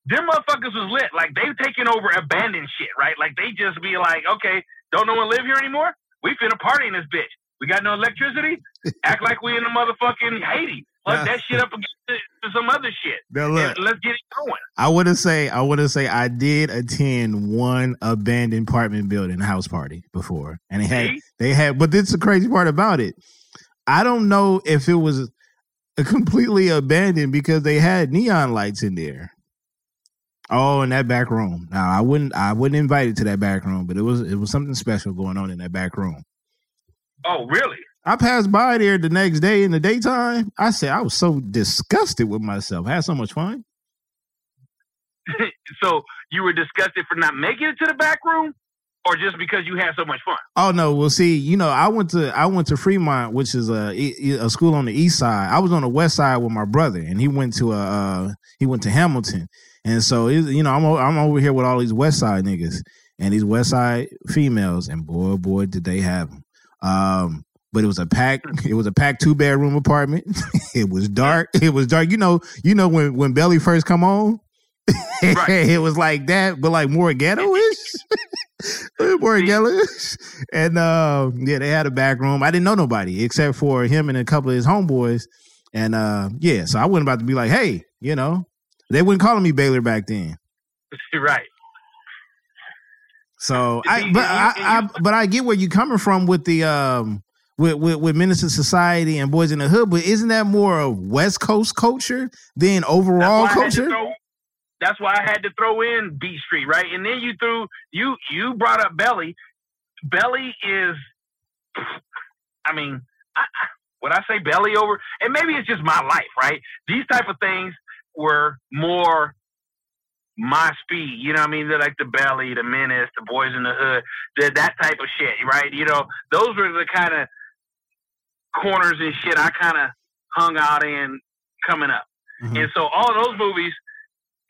them motherfuckers was lit. Like they taking over abandoned shit, right? Like they just be like, okay, don't no one live here anymore? We finna party in this bitch. We got no electricity? Act like we in the motherfucking Haiti. Plug that shit up against some other shit. Now And let's get it going. I to say, I to say, I did attend one abandoned apartment building house party before, and they had, See? they had, but this is the crazy part about it. I don't know if it was completely abandoned because they had neon lights in there. Oh, in that back room. Now, I wouldn't, I wouldn't invite it to that back room, but it was, it was something special going on in that back room. Oh, really? I passed by there the next day in the daytime. I said I was so disgusted with myself. I had so much fun. so you were disgusted for not making it to the back room, or just because you had so much fun? Oh no, well see, you know, I went to I went to Fremont, which is a a school on the east side. I was on the west side with my brother, and he went to a uh, he went to Hamilton, and so it, you know I'm I'm over here with all these west side niggas and these west side females, and boy boy did they have them. Um, but it was a pack it was a packed two bedroom apartment. it was dark. It was dark. You know you know when when Belly first come on. Right. it was like that, but like more ghetto-ish. more ghetto-ish. And uh, yeah, they had a back room. I didn't know nobody except for him and a couple of his homeboys. And uh, yeah, so I wasn't about to be like, hey, you know, they wouldn't call me Baylor back then. right. So I, but I, I, but I get where you're coming from with the um, with with, with Menace II Society and Boyz n the Hood. But isn't that more of West Coast culture than overall why I had to culture? throw- that's why I had to throw in Beat Street, right? And then you threw you you brought up Belly. Belly is, I mean, I, I, would I say Belly over? And maybe it's just my life, right? These type of things were more my speed. You know what I mean? They're like the Belly, the Menace, the Boyz n the Hood, the, that type of shit, right? You know, those were the kind of corners and shit I kind of hung out in coming up. Mhm. And so all of those movies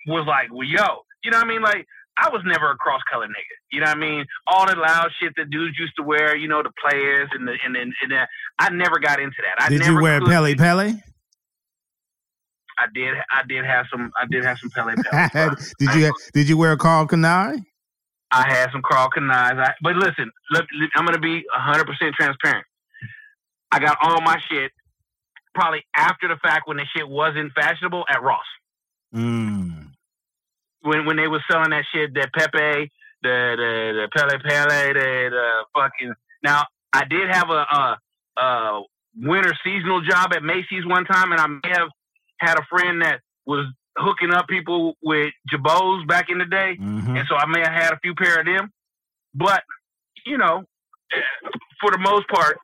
was like, well, yo, you know what I mean? Like, I was never a cross color nigga. You know what I mean? All the loud shit that dudes used to wear, you know, the players and the and, and, and that. I never got into that. I Did never you wear could- Pelle Pelle? I did. I did have some. I did have some Pelle Pelle. did you did you wear Karl Kani? I had some Karl Kanis. I, but listen, look, I'm gonna be 100 percent transparent. I got all my shit probably after the fact when the shit wasn't fashionable at Ross. Mm. when when they was selling that shit, that Pepe, the the, the Pelle Pelle, the, the fucking. Now I did have a, a a winter seasonal job at Macy's one time, and I may have had a friend that was hooking up people with Girbauds back in the day, Mhm. and so I may have had a few pair of them. But you know, for the most part,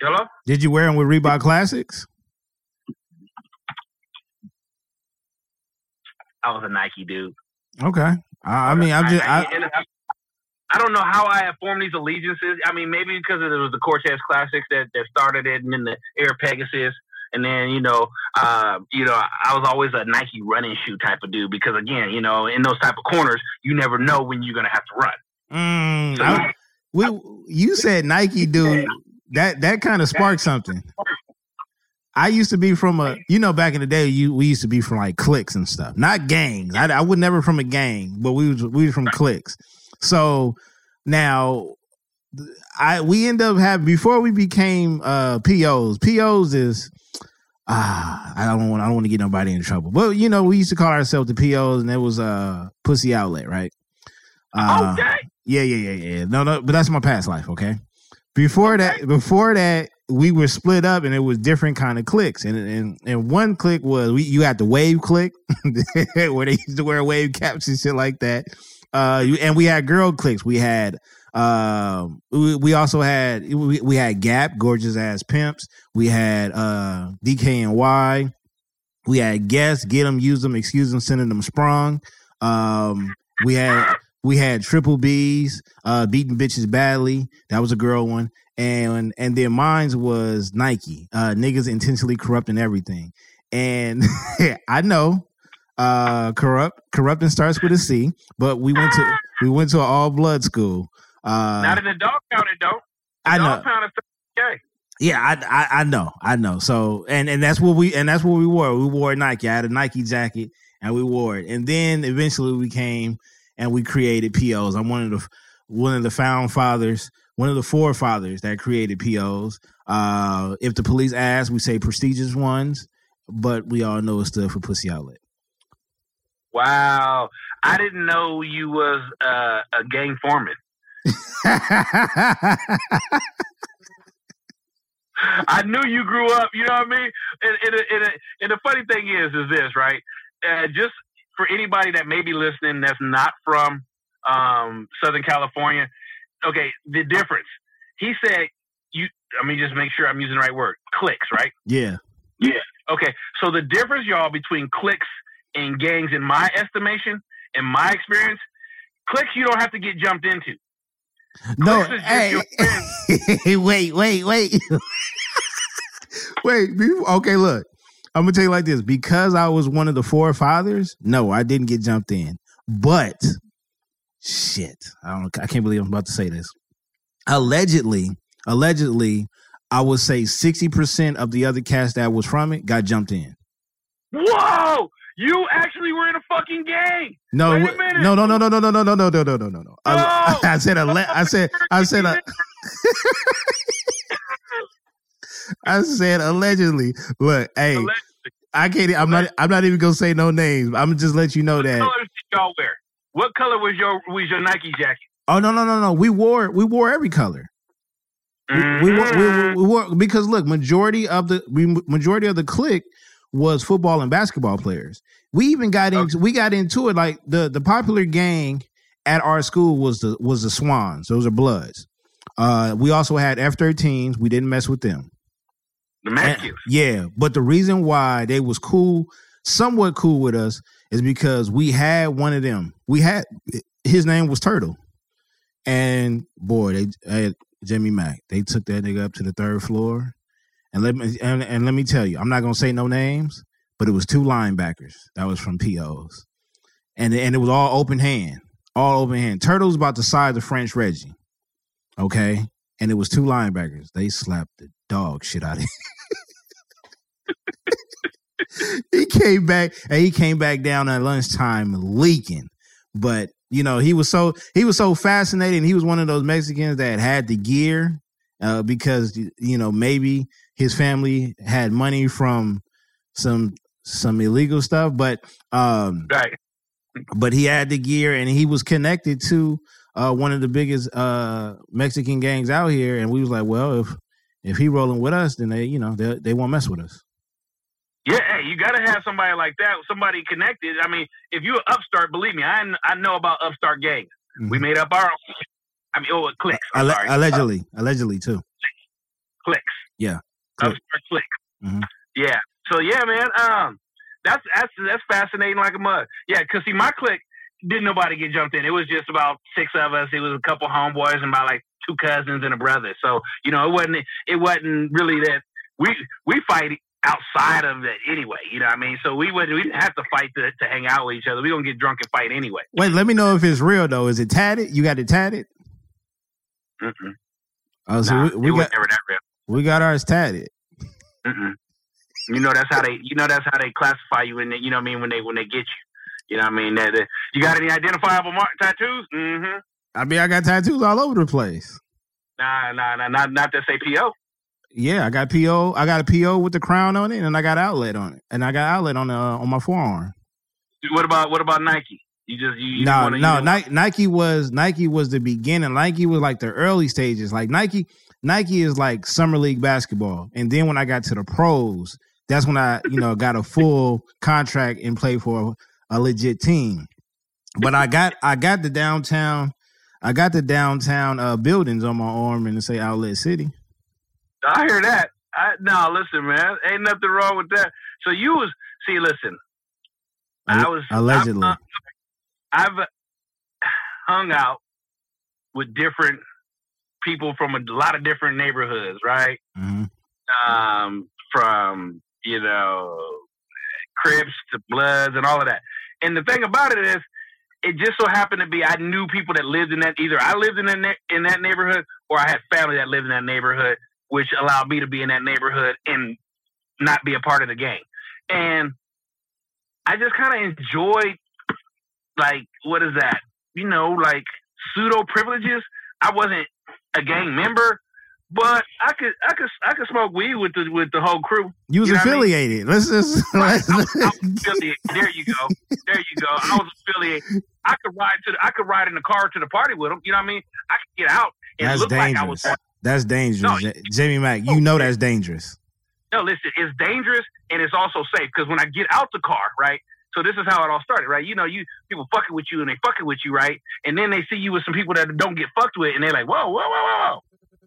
hello. Did you wear them with Reebok Classics? I was a Nike dude. Okay. I, I mean, I'm just. I, and I, I don't know how I have formed these allegiances. I mean, maybe because it was the Cortez Classics that, that started it, and then the Air Pegasus, And then, you know, uh, you know, I was always a Nike running shoe type of dude because again, you know, in those type of corners, you never know when you're gonna have to run. Mm, So- I- we, you said Nike, dude. That that kind of sparked something. I used to be from a, you know, back in the day, you we used to be from like cliques and stuff, not gangs. I, I was never from a gang, but we was we was from cliques. So now, I we end up having before we became uh POs. POs is ah, I don't want I don't want to get nobody in trouble, but you know, we used to call ourselves the POs, and it was uh pussy outlet, right? Uh, dang. yeah, yeah, yeah, yeah. No, no, but that's my past life, okay? Before that, before that, we were split up and it was different kind of clicks. And and and one click was we you had the wave click, where they used to wear wave caps and shit like that. Uh you, and we had girl clicks. We had um we, we also had we, we had Gap, gorgeous ass pimps. We had uh DK and Y. We had guests, get them, use them, excuse them, sending them sprung. Um we had we had triple B's, uh, beating bitches badly. That was a girl one, and and then mine's was Nike. Uh, niggas intentionally corrupting everything, and I know, uh, corrupt corrupting starts with a C, but we went to we went to an all blood school. Uh, Not in the dog pound, it don't. I know. Pound okay. Yeah, I, I I know, I know. So and and that's what we and that's what we wore. We wore Nike. I had a Nike jacket and we wore it. And then eventually we came and we created POs. I'm one of the one of the found fathers, one of the forefathers that created POs. Uh, if the police ask, we say prestigious ones, but we all know it stood for Pussy Outlet. Wow. I didn't know you was uh, a gang foreman. I knew you grew up. You know what I mean? And, and, and, and the funny thing is, is this right? Uh, just for anybody that may be listening that's not from um, Southern California, okay, the difference. He said, "You." I mean, just make sure I'm using the right word. Clicks, right? yeah. Yeah. Okay, so the difference, y'all, between clicks and gangs, in my estimation, in my experience, clicks you don't have to get jumped into. No, hey, wait, wait, wait, wait. Okay, look, I'm gonna tell you like this: because I was one of the forefathers, no, I didn't get jumped in. But shit, I don't. I can't believe I'm about to say this. Allegedly, allegedly, I would say 60 percent of the other cast that was from it got jumped in. Whoa! You actually were in a fucking gang. No, Wait a minute. no, no, no, no, no, no, no, no, no, no, no, no, no. I, I said, alle- I said, I said, uh, I said allegedly. Look, hey, Allegedly. I can't. I'm not. I'm not even gonna say no names. I'm just let you know What that. colors did y'all wear? What color was your was your Nike jacket? Oh no, no, no, no. We wore. We wore every color. We, we, wore, we, Mhm. we wore because look, majority of the we, majority of the clique was football and basketball players. We even got into we got into it like the the popular gang at our school was the was the Swans. Those are Bloods. Uh, we also had F-13s. We didn't mess with them. the And- yeah, but the reason why they was cool, somewhat cool with us, is because we had one of them. We had his name was Turtle, and boy, they had Jimmy Mack. They took that nigga up to the third floor, and let me and, and let me tell you, I'm not gonna say no names, but it was two linebackers that was from POs, and and it was all open hand, all open hand. Turtle's about the size of French Reggie, okay, and it was two linebackers. They slapped the dog shit out of him. he came back and he came back down at lunchtime leaking. But you know, he was so he was so fascinated. He was one of those Mexicans that had the gear uh, because you know maybe his family had money from some some illegal stuff, but um, Right. but he had the gear and he was connected to uh, one of the biggest uh, Mexican gangs out here. And we was like, well, if if he rolling with us, then they you know they they won't mess with us. Yeah, hey, you got to have somebody like that, somebody connected. I mean, if you're an upstart, believe me, I I know about upstart gangs. We made up our own. I mean, oh, clicks. I'm Alle- sorry. allegedly, allegedly too. clicks. Yeah, click. Upstart clicks. Mhm. Yeah. So yeah, man. Um, that's that's that's fascinating like a mug. Yeah, cause see, my clique didn't nobody get jumped in. It was just about six of us. It was a couple homeboys and about like two cousins and a brother. So you know, it wasn't it wasn't really that we we fight outside of it anyway. You know what I mean? So we would we didn't have to fight to, to hang out with each other. We gonna get drunk and fight anyway. Wait, let me know if it's real though. Is it tatted? You got it tatted? Mm-mm. Oh, so Nah, we, it we got never that real. We got ours tatted. Mm-mm. You know that's how they you know that's how they classify you when they, you know what I mean when they when they get you. You know what I mean? That, that- you got any identifiable mark tattoos? Mm-hmm. I mean, I got tattoos all over the place. Nah, nah, nah, not not to say PO. Yeah, I got PO. I got a PO with the crown on it, and I got outlet on it, and I got outlet on the uh, on my forearm. What about what about Nike? You just you, you no, wanna, no, didn't- Nike, Nike was Nike was the beginning. Nike was like the early stages. Like Nike, Nike is like summer league basketball, and then when I got to the pros, that's when I you know got a full contract and played for a legit team. But I got I got the downtown, I got the downtown uh, buildings on my arm and say Outlet City. I hear that. I, no, listen, man, ain't nothing wrong with that. So you was see, listen, I was allegedly. I've, I've hung out with different people from a lot of different neighborhoods, right? Mhm. Um, from you know Crips to Bloods and all of that. And the thing about it is, it just so happened to be I knew people that lived in that. Either I lived in that ne- in that neighborhood, or I had family that lived in that neighborhood, which allowed me to be in that neighborhood and not be a part of the gang. And I just kind of enjoyed, like, what is that? You know, like pseudo privileges. I wasn't a gang member, but I could, I could, I could smoke weed with the with the whole crew. You was You know what I mean? affiliated. Let's just let's, I was, I was affiliated. There you go. There you go. I was affiliated. I could ride to the, I could ride in the car to the party with them. You know what I mean? I could get out and that's look like I was. dangerous. That's dangerous, No, Jamie Mack. You know that's dangerous. No, listen, it's dangerous and it's also safe because when I get out the car, right? So this is how it all started, right? You know, you people fucking with you and they fucking with you, right? And then they see you with some people that don't get fucked with, and they're like, whoa, whoa, whoa, whoa,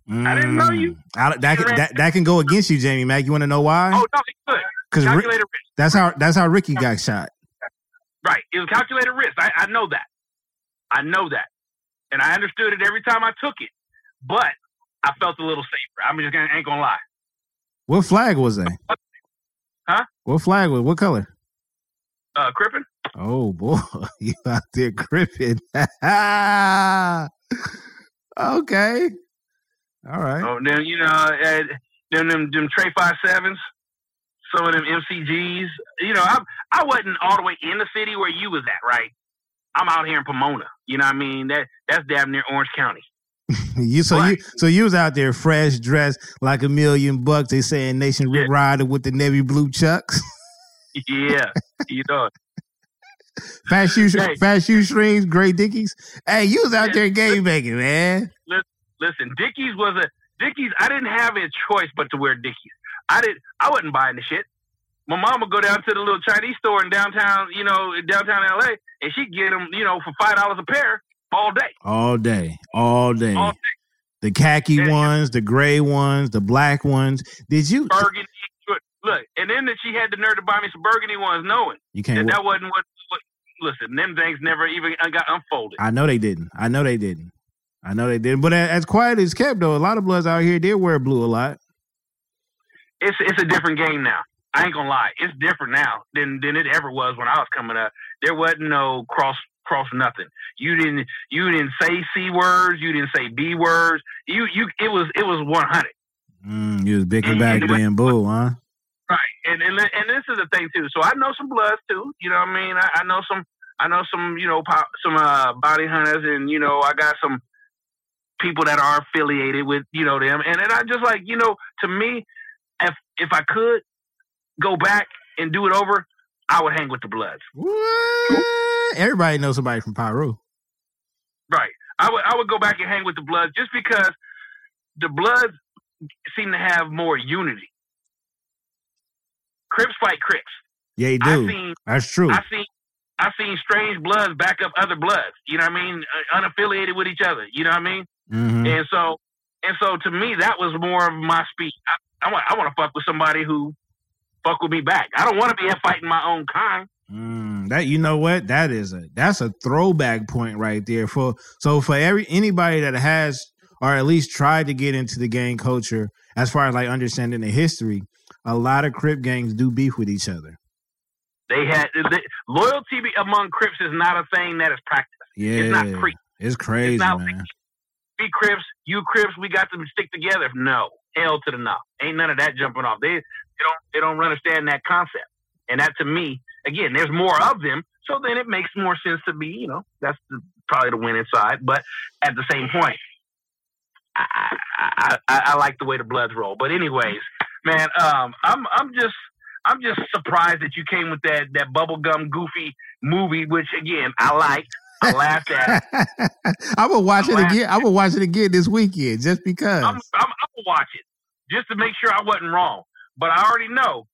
whoa. I didn't know you. Mm. I- that, can, that that can go against you, Jamie Mack. You want to know why? Oh no, it's good. Because Calculated risk, that's how that's how Ricky got shot. right? It was calculated risk. I, I know that. I know that, and I understood it every time I took it, but I felt a little safer. I'm just gonna ain't gonna lie. What flag was that? Huh? What flag was? What color? Uh, Crippen, Oh boy, you out there gripping. okay. All right. Oh, then you know, uh, them them them Trey five sevens, some of them MCGs. You know, I I wasn't all the way in the city where you was at, right? I'm out here in Pomona. You know what I mean? That that's damn near Orange County. You so you so you was out there fresh dressed like a million bucks. They saying Nation Yeah. Rider with the navy blue chucks, Yeah, you know. Fast shoe Hey. fat shoe strings, gray dickies. Hey, you was out Yeah. there game making, man. Listen, Dickies was a Dickies. I didn't have a choice but to wear Dickies. I did. I wasn't buying the shit. My mom would go down to the little Chinese store in downtown, you know, in downtown LA, and she'd get them, you know, for five dollars a pair all day. All day, all day. All day. The khaki Yeah. ones, the gray ones, the black ones. Did you? burgundy. Look, and then that she had the nerve to buy me some burgundy ones, knowing You can't. that wasn't what, what. Listen, them things never even got unfolded. I know they didn't. I know they didn't. I know they didn't. But as quiet as kept, though, a lot of bloods out here did wear blue a lot. It's it's a different game now. I ain't gonna lie, it's different now than than it ever was when I was coming up. There wasn't no cross cross nothing. You didn't you didn't say c words. You didn't say b words. You you it was it was one hundred. Mm, you was bicking And- back and bamboo, huh? Right, and, and and this is the thing too. So I know some bloods too. You know what I mean? I, I know some. I know some. You know, po- some uh, body hunters, and you know, I got some people that are affiliated with you know them. And then I just like you know, to me, if if I could go back and do it over, I would hang with the bloods. What? Everybody knows somebody from Piru. Right. I would I would go back and hang with the bloods just because the bloods seem to have more unity. Crips fight Crips. Yeah, they I do. seen That's true. I seen I seen strange bloods back up other bloods. You know what I mean? Uh, unaffiliated with each other. You know what I mean? Mhm. And so and so to me that was more of my speech. I, I want I want to fuck with somebody who fuck with me back. I don't want to be fighting my own kind. Mm, that you know what? That is a that's a throwback point right there. For so for every anybody that has or at least tried to get into the gang culture, as far as like understanding the history, a lot of Crip gangs do beef with each other. They had they, loyalty among Crips is not a thing that is practiced. Yeah, It's not free. It's crazy, It's not man. like we Crips, you Crips, we got to stick together. No, hell to the no. Ain't none of that jumping off. They, they don't they don't understand that concept. And that to me, again, there's more of them. So then it makes more sense to be, you know, that's the, probably the winning side. But at the same point, I, I, I, I like the way the Bloods roll. But anyways, man, um, I'm I'm just I'm just surprised that you came with that that bubblegum goofy movie, which again I liked. I laughed at. I will watch it I'm again. I will watch it again this weekend just because. I'm, I'm, I'm gonna watch it just to make sure I wasn't wrong. But I already know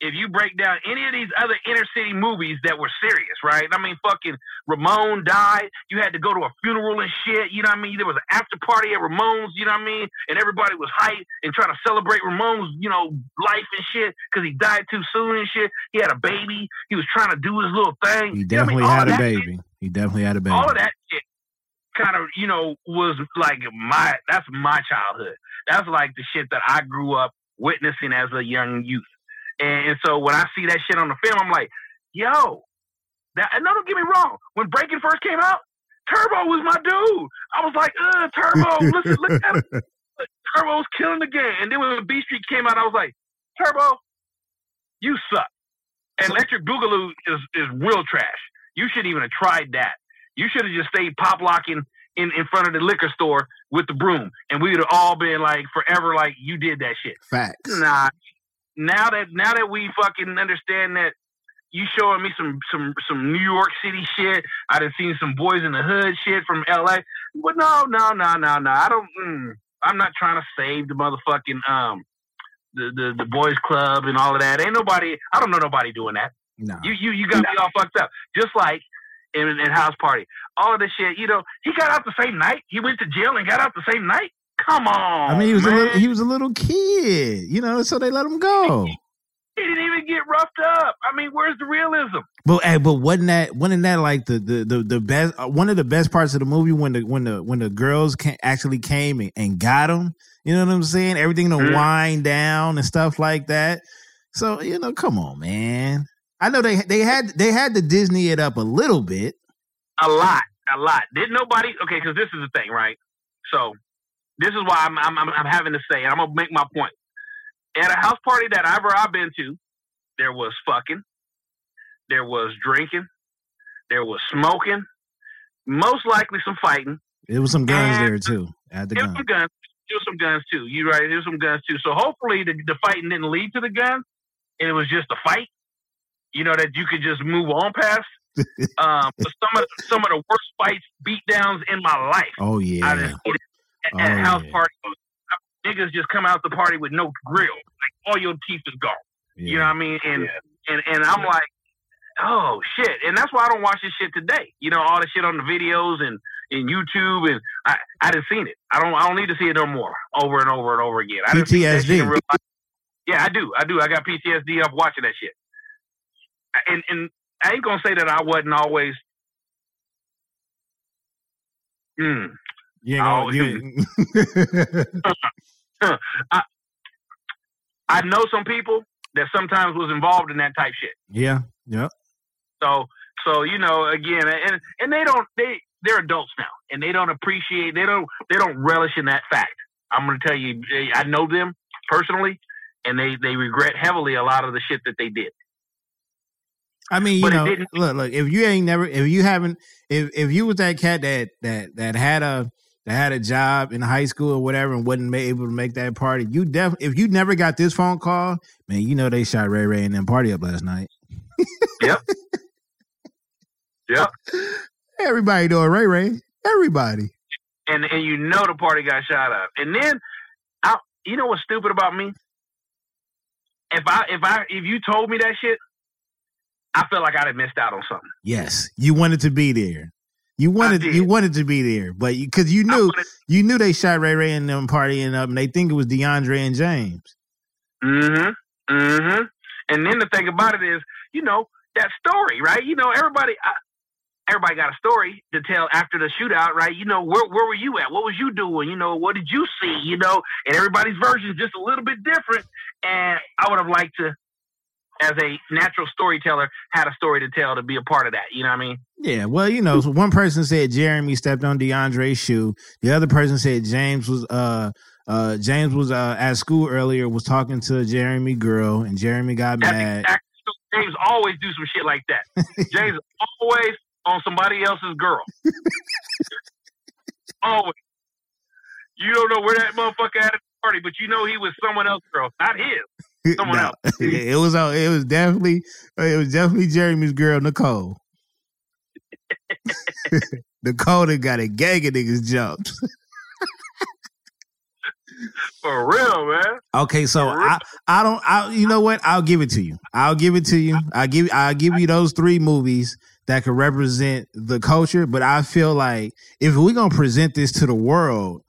if you break down any of these other inner city movies that were serious, right? I mean, fucking Ramon died. You had to go to a funeral and shit. You know what I mean? There was an after party at Ramon's. You know what I mean? And everybody was hyped and trying to celebrate Ramon's, you know, life and shit because he died too soon and shit. He had a baby. He was trying to do his little thing. he You know I mean? definitely had a that shit- baby. He definitely had a baby. all of that shit kind of you know was like my that's my childhood that's like the shit that i grew up witnessing as a young youth and, and so when i see that shit on the film i'm like yo that and no don't get me wrong when breaking first came out turbo was my dude i was like uh turbo listen look at him turbo's killing the game and then when b street came out i was like turbo you suck and electric boogaloo is is real trash you shouldn't even have tried that you should have just stayed pop locking in, in front of the liquor store with the broom, and we would have all been like forever like you did that shit. Facts. Nah. Now that now that we fucking understand that you showing me some some some New York City shit. I done seen some boys in the hood shit from LA. But no, no, no, no, no. I don't mm, I'm not trying to save the motherfucking um the, the the boys club and all of that. Ain't nobody I don't know nobody doing that. No. You you you got me all fucked up. Just like in, in house party, all of this shit. You know, he got out the same night. He went to jail and got out the same night. Come on, I mean, he was a little, he was a little kid, you know, so they let him go. He didn't even get roughed up. I mean, where's the realism? But hey, but wasn't that wasn't that like the the the, the best uh, one of the best parts of the movie when the when the when the girls actually came and, and got him? You know what I'm saying? Everything to Mhm. wind down and stuff like that. So you know, come on, man. I know they they had they had to Disney it up a little bit. A lot, a lot. Didn't nobody? Okay, because this is the thing, right? So this is why I'm I'm I'm, I'm having to say, and I'm gonna make my point. At a house party that ever I've been to, there was fucking, there was drinking, there was smoking, most likely some fighting. It was some guns And- there too. At the There was gun. some guns. There was some guns too. You right? There was some guns too. So hopefully the, the fighting didn't lead to the guns, and it was just a fight. You know that you could just move on past. um, but some of some of the worst fights, beat downs in my life. Oh yeah. seen it at, at Oh, house yeah. parties. Niggas just come out the party with no grill, like all your teeth is gone. You know what I mean? And and and I'm like, oh shit! And that's why I don't watch this shit today. You know, all the shit on the videos and in YouTube, and I I didn't seen it. I don't I don't need to see it no more, over and over and over again. I didn't see that shit in PTSD. Yeah, I do. I do. I got PTSD of watching that shit. And and I ain't gonna say that I wasn't always. Mm, You you, I know some people that sometimes was involved in that type shit. yeah. Yeah. So so you know again and and they don't they they're adults now and they don't appreciate they don't they don't relish in that fact. I'm gonna tell you eh, I know them personally and they they regret heavily a lot of the shit that they did. I mean, you But know, look, look. If you ain't never, if you haven't, if if you was that cat that that that had a that had a job in high school or whatever and wasn't able to make that party, you def. If you never got this phone call, man, you know they shot Ray Ray and then party up last night. Yep. Yep. Everybody doing Ray Ray. Everybody. And and you know the party got shot up. And then I you know what's stupid about me? If I if I if you told me that shit, I feel like I'd have missed out on something. Yes, you wanted to be there. You wanted you wanted to be there, but because you, I knew wanted- you knew they shot Ray Ray and them partying up, and they think it was DeAndre and James. Mm-hmm. Mm-hmm. And then the thing about it is, you know, that story, right? You know, everybody. I, everybody got a story to tell after the shootout, right? You know, where where were you at? What was you doing? You know, what did you see? You know, and everybody's version is just a little bit different. And I would have liked to, as a natural storyteller, had a story to tell to be a part of that. You know what I mean? Yeah, well, you know, so one person said Jeremy stepped on DeAndre's shoe. The other person said James was uh uh James was uh at school earlier was talking to a Jeremy girl and Jeremy got That's mad. exactly. James always do some shit like that. James always on somebody else's girl. always. You don't know where that motherfucker at the party, but you know he was someone else's girl, not his. Someone No, it was uh, it was definitely it was definitely Jeremy's girl Nicole. Nicole got a gang of niggas jumped. For real, man. Okay, so I I don't I you know what I'll give it to you. I'll give it to you. I'll give I'll give you those three movies that could represent the culture. But I feel like if we're gonna present this to the world,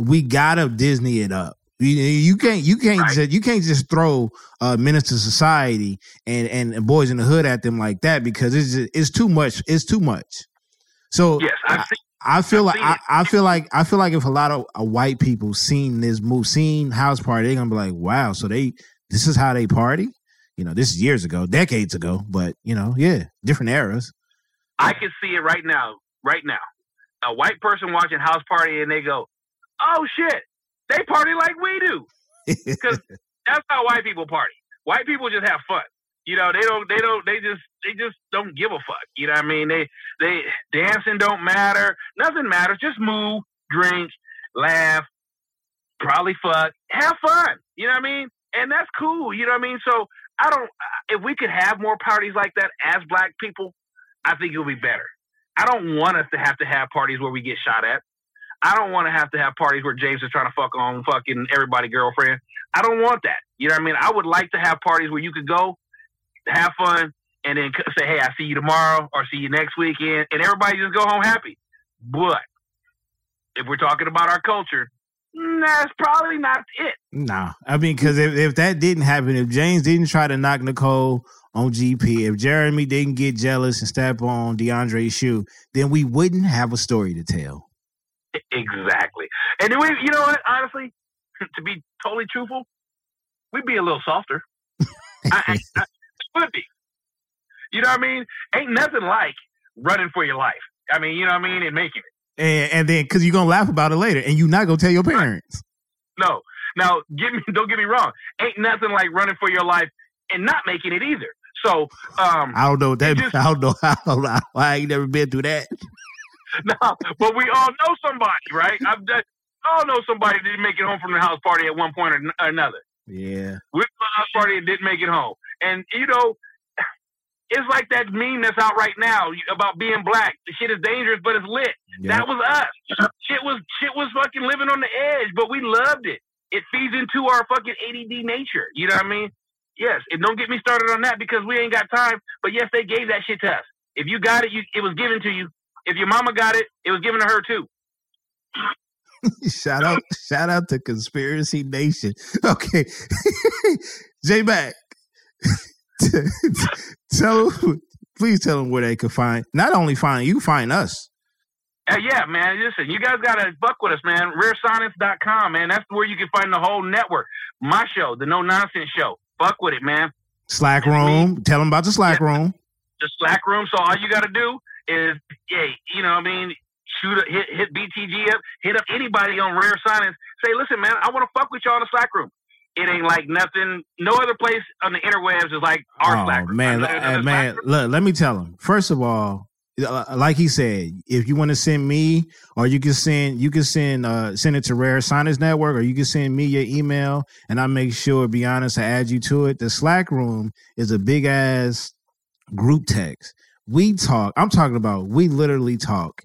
we gotta Disney it up. You, you can't you can't Right. just, you can't just throw uh, Menace II Society and, and and Boyz n the Hood at them like that because it's just, it's too much. It's too much. So Yes, seen. I feel I've like I. I feel like I feel like if a lot of uh, white people seen this move, seen House Party, they're gonna be like, "Wow!" So they this is how they party. You know, this is years ago, decades ago, but you know, yeah, different eras. I can see it right now. Right now, a white person watching House Party and they go, "Oh shit, they party like we do." Because that's how white people party. White people just have fun. You know, they don't, they don't, they just, they just don't give a fuck. You know what I mean? They, they dancing don't matter. Nothing matters. Just move, drink, laugh, probably fuck, have fun. You know what I mean? And that's cool. You know what I mean? So I don't. If we could have more parties like that as black people, I think it would be better. I don't want us to have to have parties where we get shot at. I don't want to have to have parties where James is trying to fuck on fucking everybody girlfriend. I don't want that. You know what I mean? I would like to have parties where you could go, have fun, and then say, "Hey, I see you tomorrow," or "See you next weekend," and everybody just go home happy. But if we're talking about our culture, that's probably not it. Nah, I mean, because if, if that didn't happen, if James didn't try to knock Nicole on GP, if Jeremy didn't get jealous and step on DeAndre's shoe, then we wouldn't have a story to tell. Exactly. And we, you know what? Honestly, to be totally truthful, we'd be a little softer. I, I, I would be. You know what I mean? Ain't nothing like running for your life. I mean, you know what I mean, and making it. And, and then because you're gonna laugh about it later, and you're not gonna tell your parents. No. Now, get me. Don't get me wrong. Ain't nothing like running for your life and not making it either. So, um, I don't know that. Just- I don't know. I don't know. I ain't never been through that. no, but we all know somebody, right? I've done, all know somebody that didn't make it home from the house party at one point or n- another. Yeah. went to the house party and didn't make it home. And you know, it's like that meme that's out right now about being black. The shit is dangerous, but it's lit. Yeah. That was us. Shit was shit was fucking living on the edge, but we loved it. It feeds into our fucking ADD nature. You know what I mean? Yes. And don't get me started on that because we ain't got time. But yes, they gave that shit to us. If you got it, you it was given to you. If your mama got it, it was given to her too. shout out! shout out to Conspiracy Nation. Okay, J Mac, tell please tell them where they can find. Not only find you, find us. Uh, yeah, man. Listen, you guys gotta buck with us, man. RareScience.com, man. That's where you can find the whole network. My show, the No Nonsense Show. Buck with it, man. Slack room. Tell them about the Slack room. The Slack room. So all you gotta do is, hey, you know, what I mean, shoot, a, hit, hit BTG up, hit up anybody on Rare Science. Say, listen, man, I want to fuck with y'all in the Slack room. It ain't like nothing. No other place on the interwebs is like our oh Slack room. man, uh, man, room- look, let me tell him. First of all, uh, like he said, if you want to send me, or you can send, you can send, uh, send it to Rare Science Network, or you can send me your email, and I make sure, be honest, I add you to it. The Slack room is a big ass group text. We talk. I'm talking about. We literally talk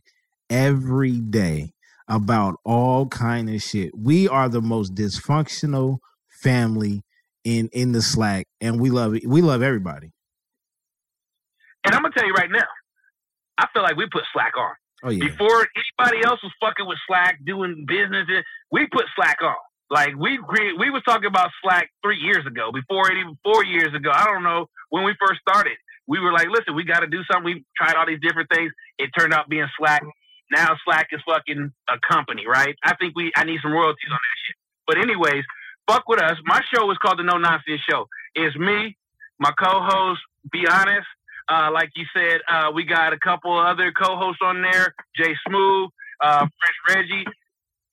every day about all kind of shit. We are the most dysfunctional family in in the Slack, and we love it. We love everybody. And I'm gonna tell you right now, I feel like we put Slack on. Oh yeah, Before anybody else was fucking with Slack, doing business, we put Slack on. Like we we was talking about Slack three years ago, before it even four years ago. I don't know when we first started. We were like, listen, we got to do something. We tried all these different things. It turned out being Slack. Now Slack is fucking a company, right? I think we I need some royalties on that shit. But anyways, fuck with us. My show is called the No Nonsense Show. It's me, my co-host. Be honest. Uh, like you said, uh, we got a couple other co-hosts on there. Jay Smooth, uh, French Reggie,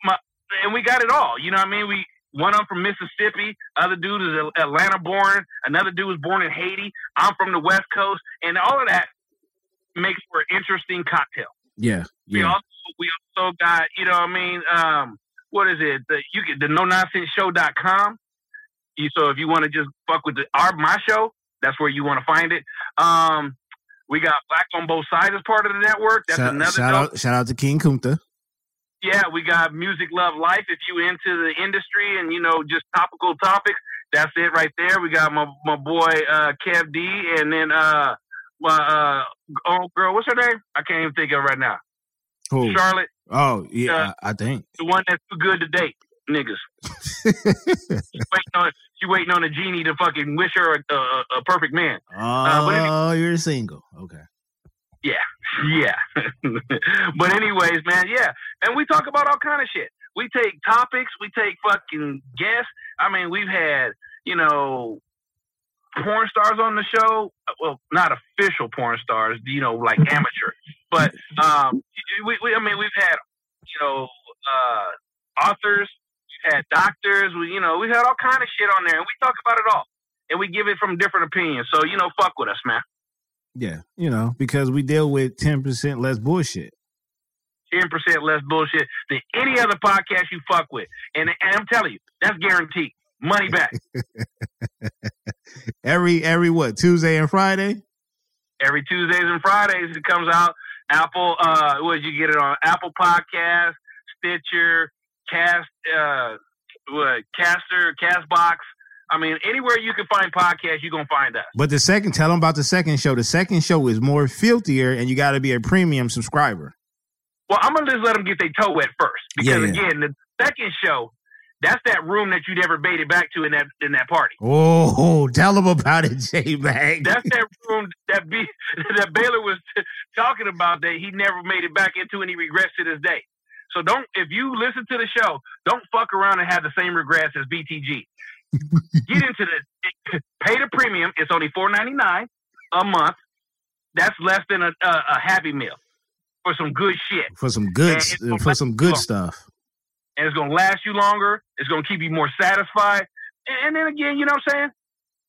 my, and we got it all. You know what I mean? We one of them from Mississippi, other dude is Atlanta born, another dude was born in Haiti. I'm from the West Coast, and all of that makes for an interesting cocktail. Yeah, We yeah. also we also got you know what I mean um what is it the you can the no nonsense show.com. You so if you want to just fuck with the our my show, that's where you want to find it. Um we got Black on Both Sides as part of the network. That's Shout, another shout dope- out, shout out to King Kunta. Yeah, we got Music Love Life. If you into the industry and you know just topical topics, that's it right there. We got my my boy uh, Kev D, and then uh, my uh, oh girl, what's her name? I can't even think of it right now. Who? Charlotte, Oh, yeah, Uh, I, think. the one that's too good to date, niggas. She waiting on she waiting on a genie to fucking wish her a, a, a perfect man. oh, but any- you're single. Okay. Yeah. Yeah. but anyways, man, yeah. And we talk about all kind of shit. We take topics, we take fucking guests. I mean, we've had, you know, porn stars on the show. Well, not official porn stars, you know, like amateur. But um we, we I mean, we've had, you know, uh authors, we've had doctors, we you know, we've had all kind of shit on there and we talk about it all. And we give it from different opinions. So, you know, fuck with us, man. Yeah, you know, because we deal with 10% less bullshit. ten percent less bullshit than any other podcast you fuck with. And, and I'm telling you, that's guaranteed. Money back Every, every what, Tuesday and Friday? every Tuesdays and Fridays. It comes out Apple. Uh, what you get it on Apple Podcast, Stitcher, Cast, uh, what Caster, Castbox. I mean, anywhere you can find podcasts, you're gonna find us. But the second, tell them about the second show. The second show is more filthier, and you got to be a premium subscriber. Well, I'm gonna just let them get their toe wet first because Yeah, yeah. again, the second show, that's that room that you never made it back to in that in that party. Oh, tell them about it, J Bag. That's that room that B, that Baylor was t- talking about that he never made it back into, and he regrets to this day. So don't, if you listen to the show, don't fuck around and have the same regrets as BTG. Get into the pay the premium. It's only four ninety nine a month. That's less than a, a, a happy meal for some good shit, for some good, Man, it's gonna for some good stuff. and it's gonna last you longer. It's gonna keep you more satisfied. And, and then again, you know what I'm saying?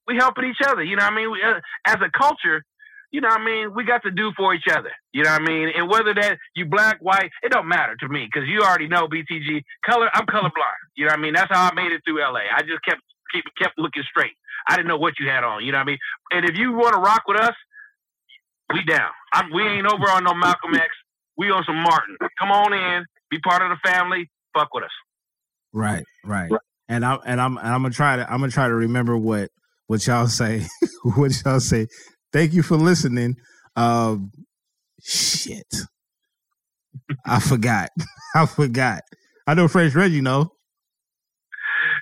We helping each other. You know what I mean? We, uh, as a culture, you know what I mean? We got to do for each other. You know what I mean? And whether that you black, white, it don't matter to me because you already know BTG color. I'm colorblind. You know what I mean? That's how I made it through LA. I just kept keep kept looking straight. I didn't know what you had on. You know what I mean? And if you want to rock with us, we down. I'm, we ain't over on no Malcolm X. We on some Martin. Come on in, be part of the family. Fuck with us. Right, right. And I'm and I'm and I'm gonna try to I'm gonna try to remember what what y'all say. what y'all say. Thank you for listening. Um, shit, I forgot. I forgot. I know French Reggie. know.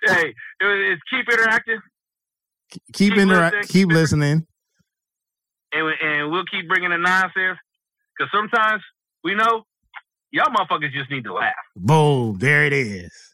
Hey, it- it's keep interacting, Keep Keep keep listening. and we- and we'll keep bringing the nonsense. Because sometimes we know y'all motherfuckers just need to laugh. Boom. There it is.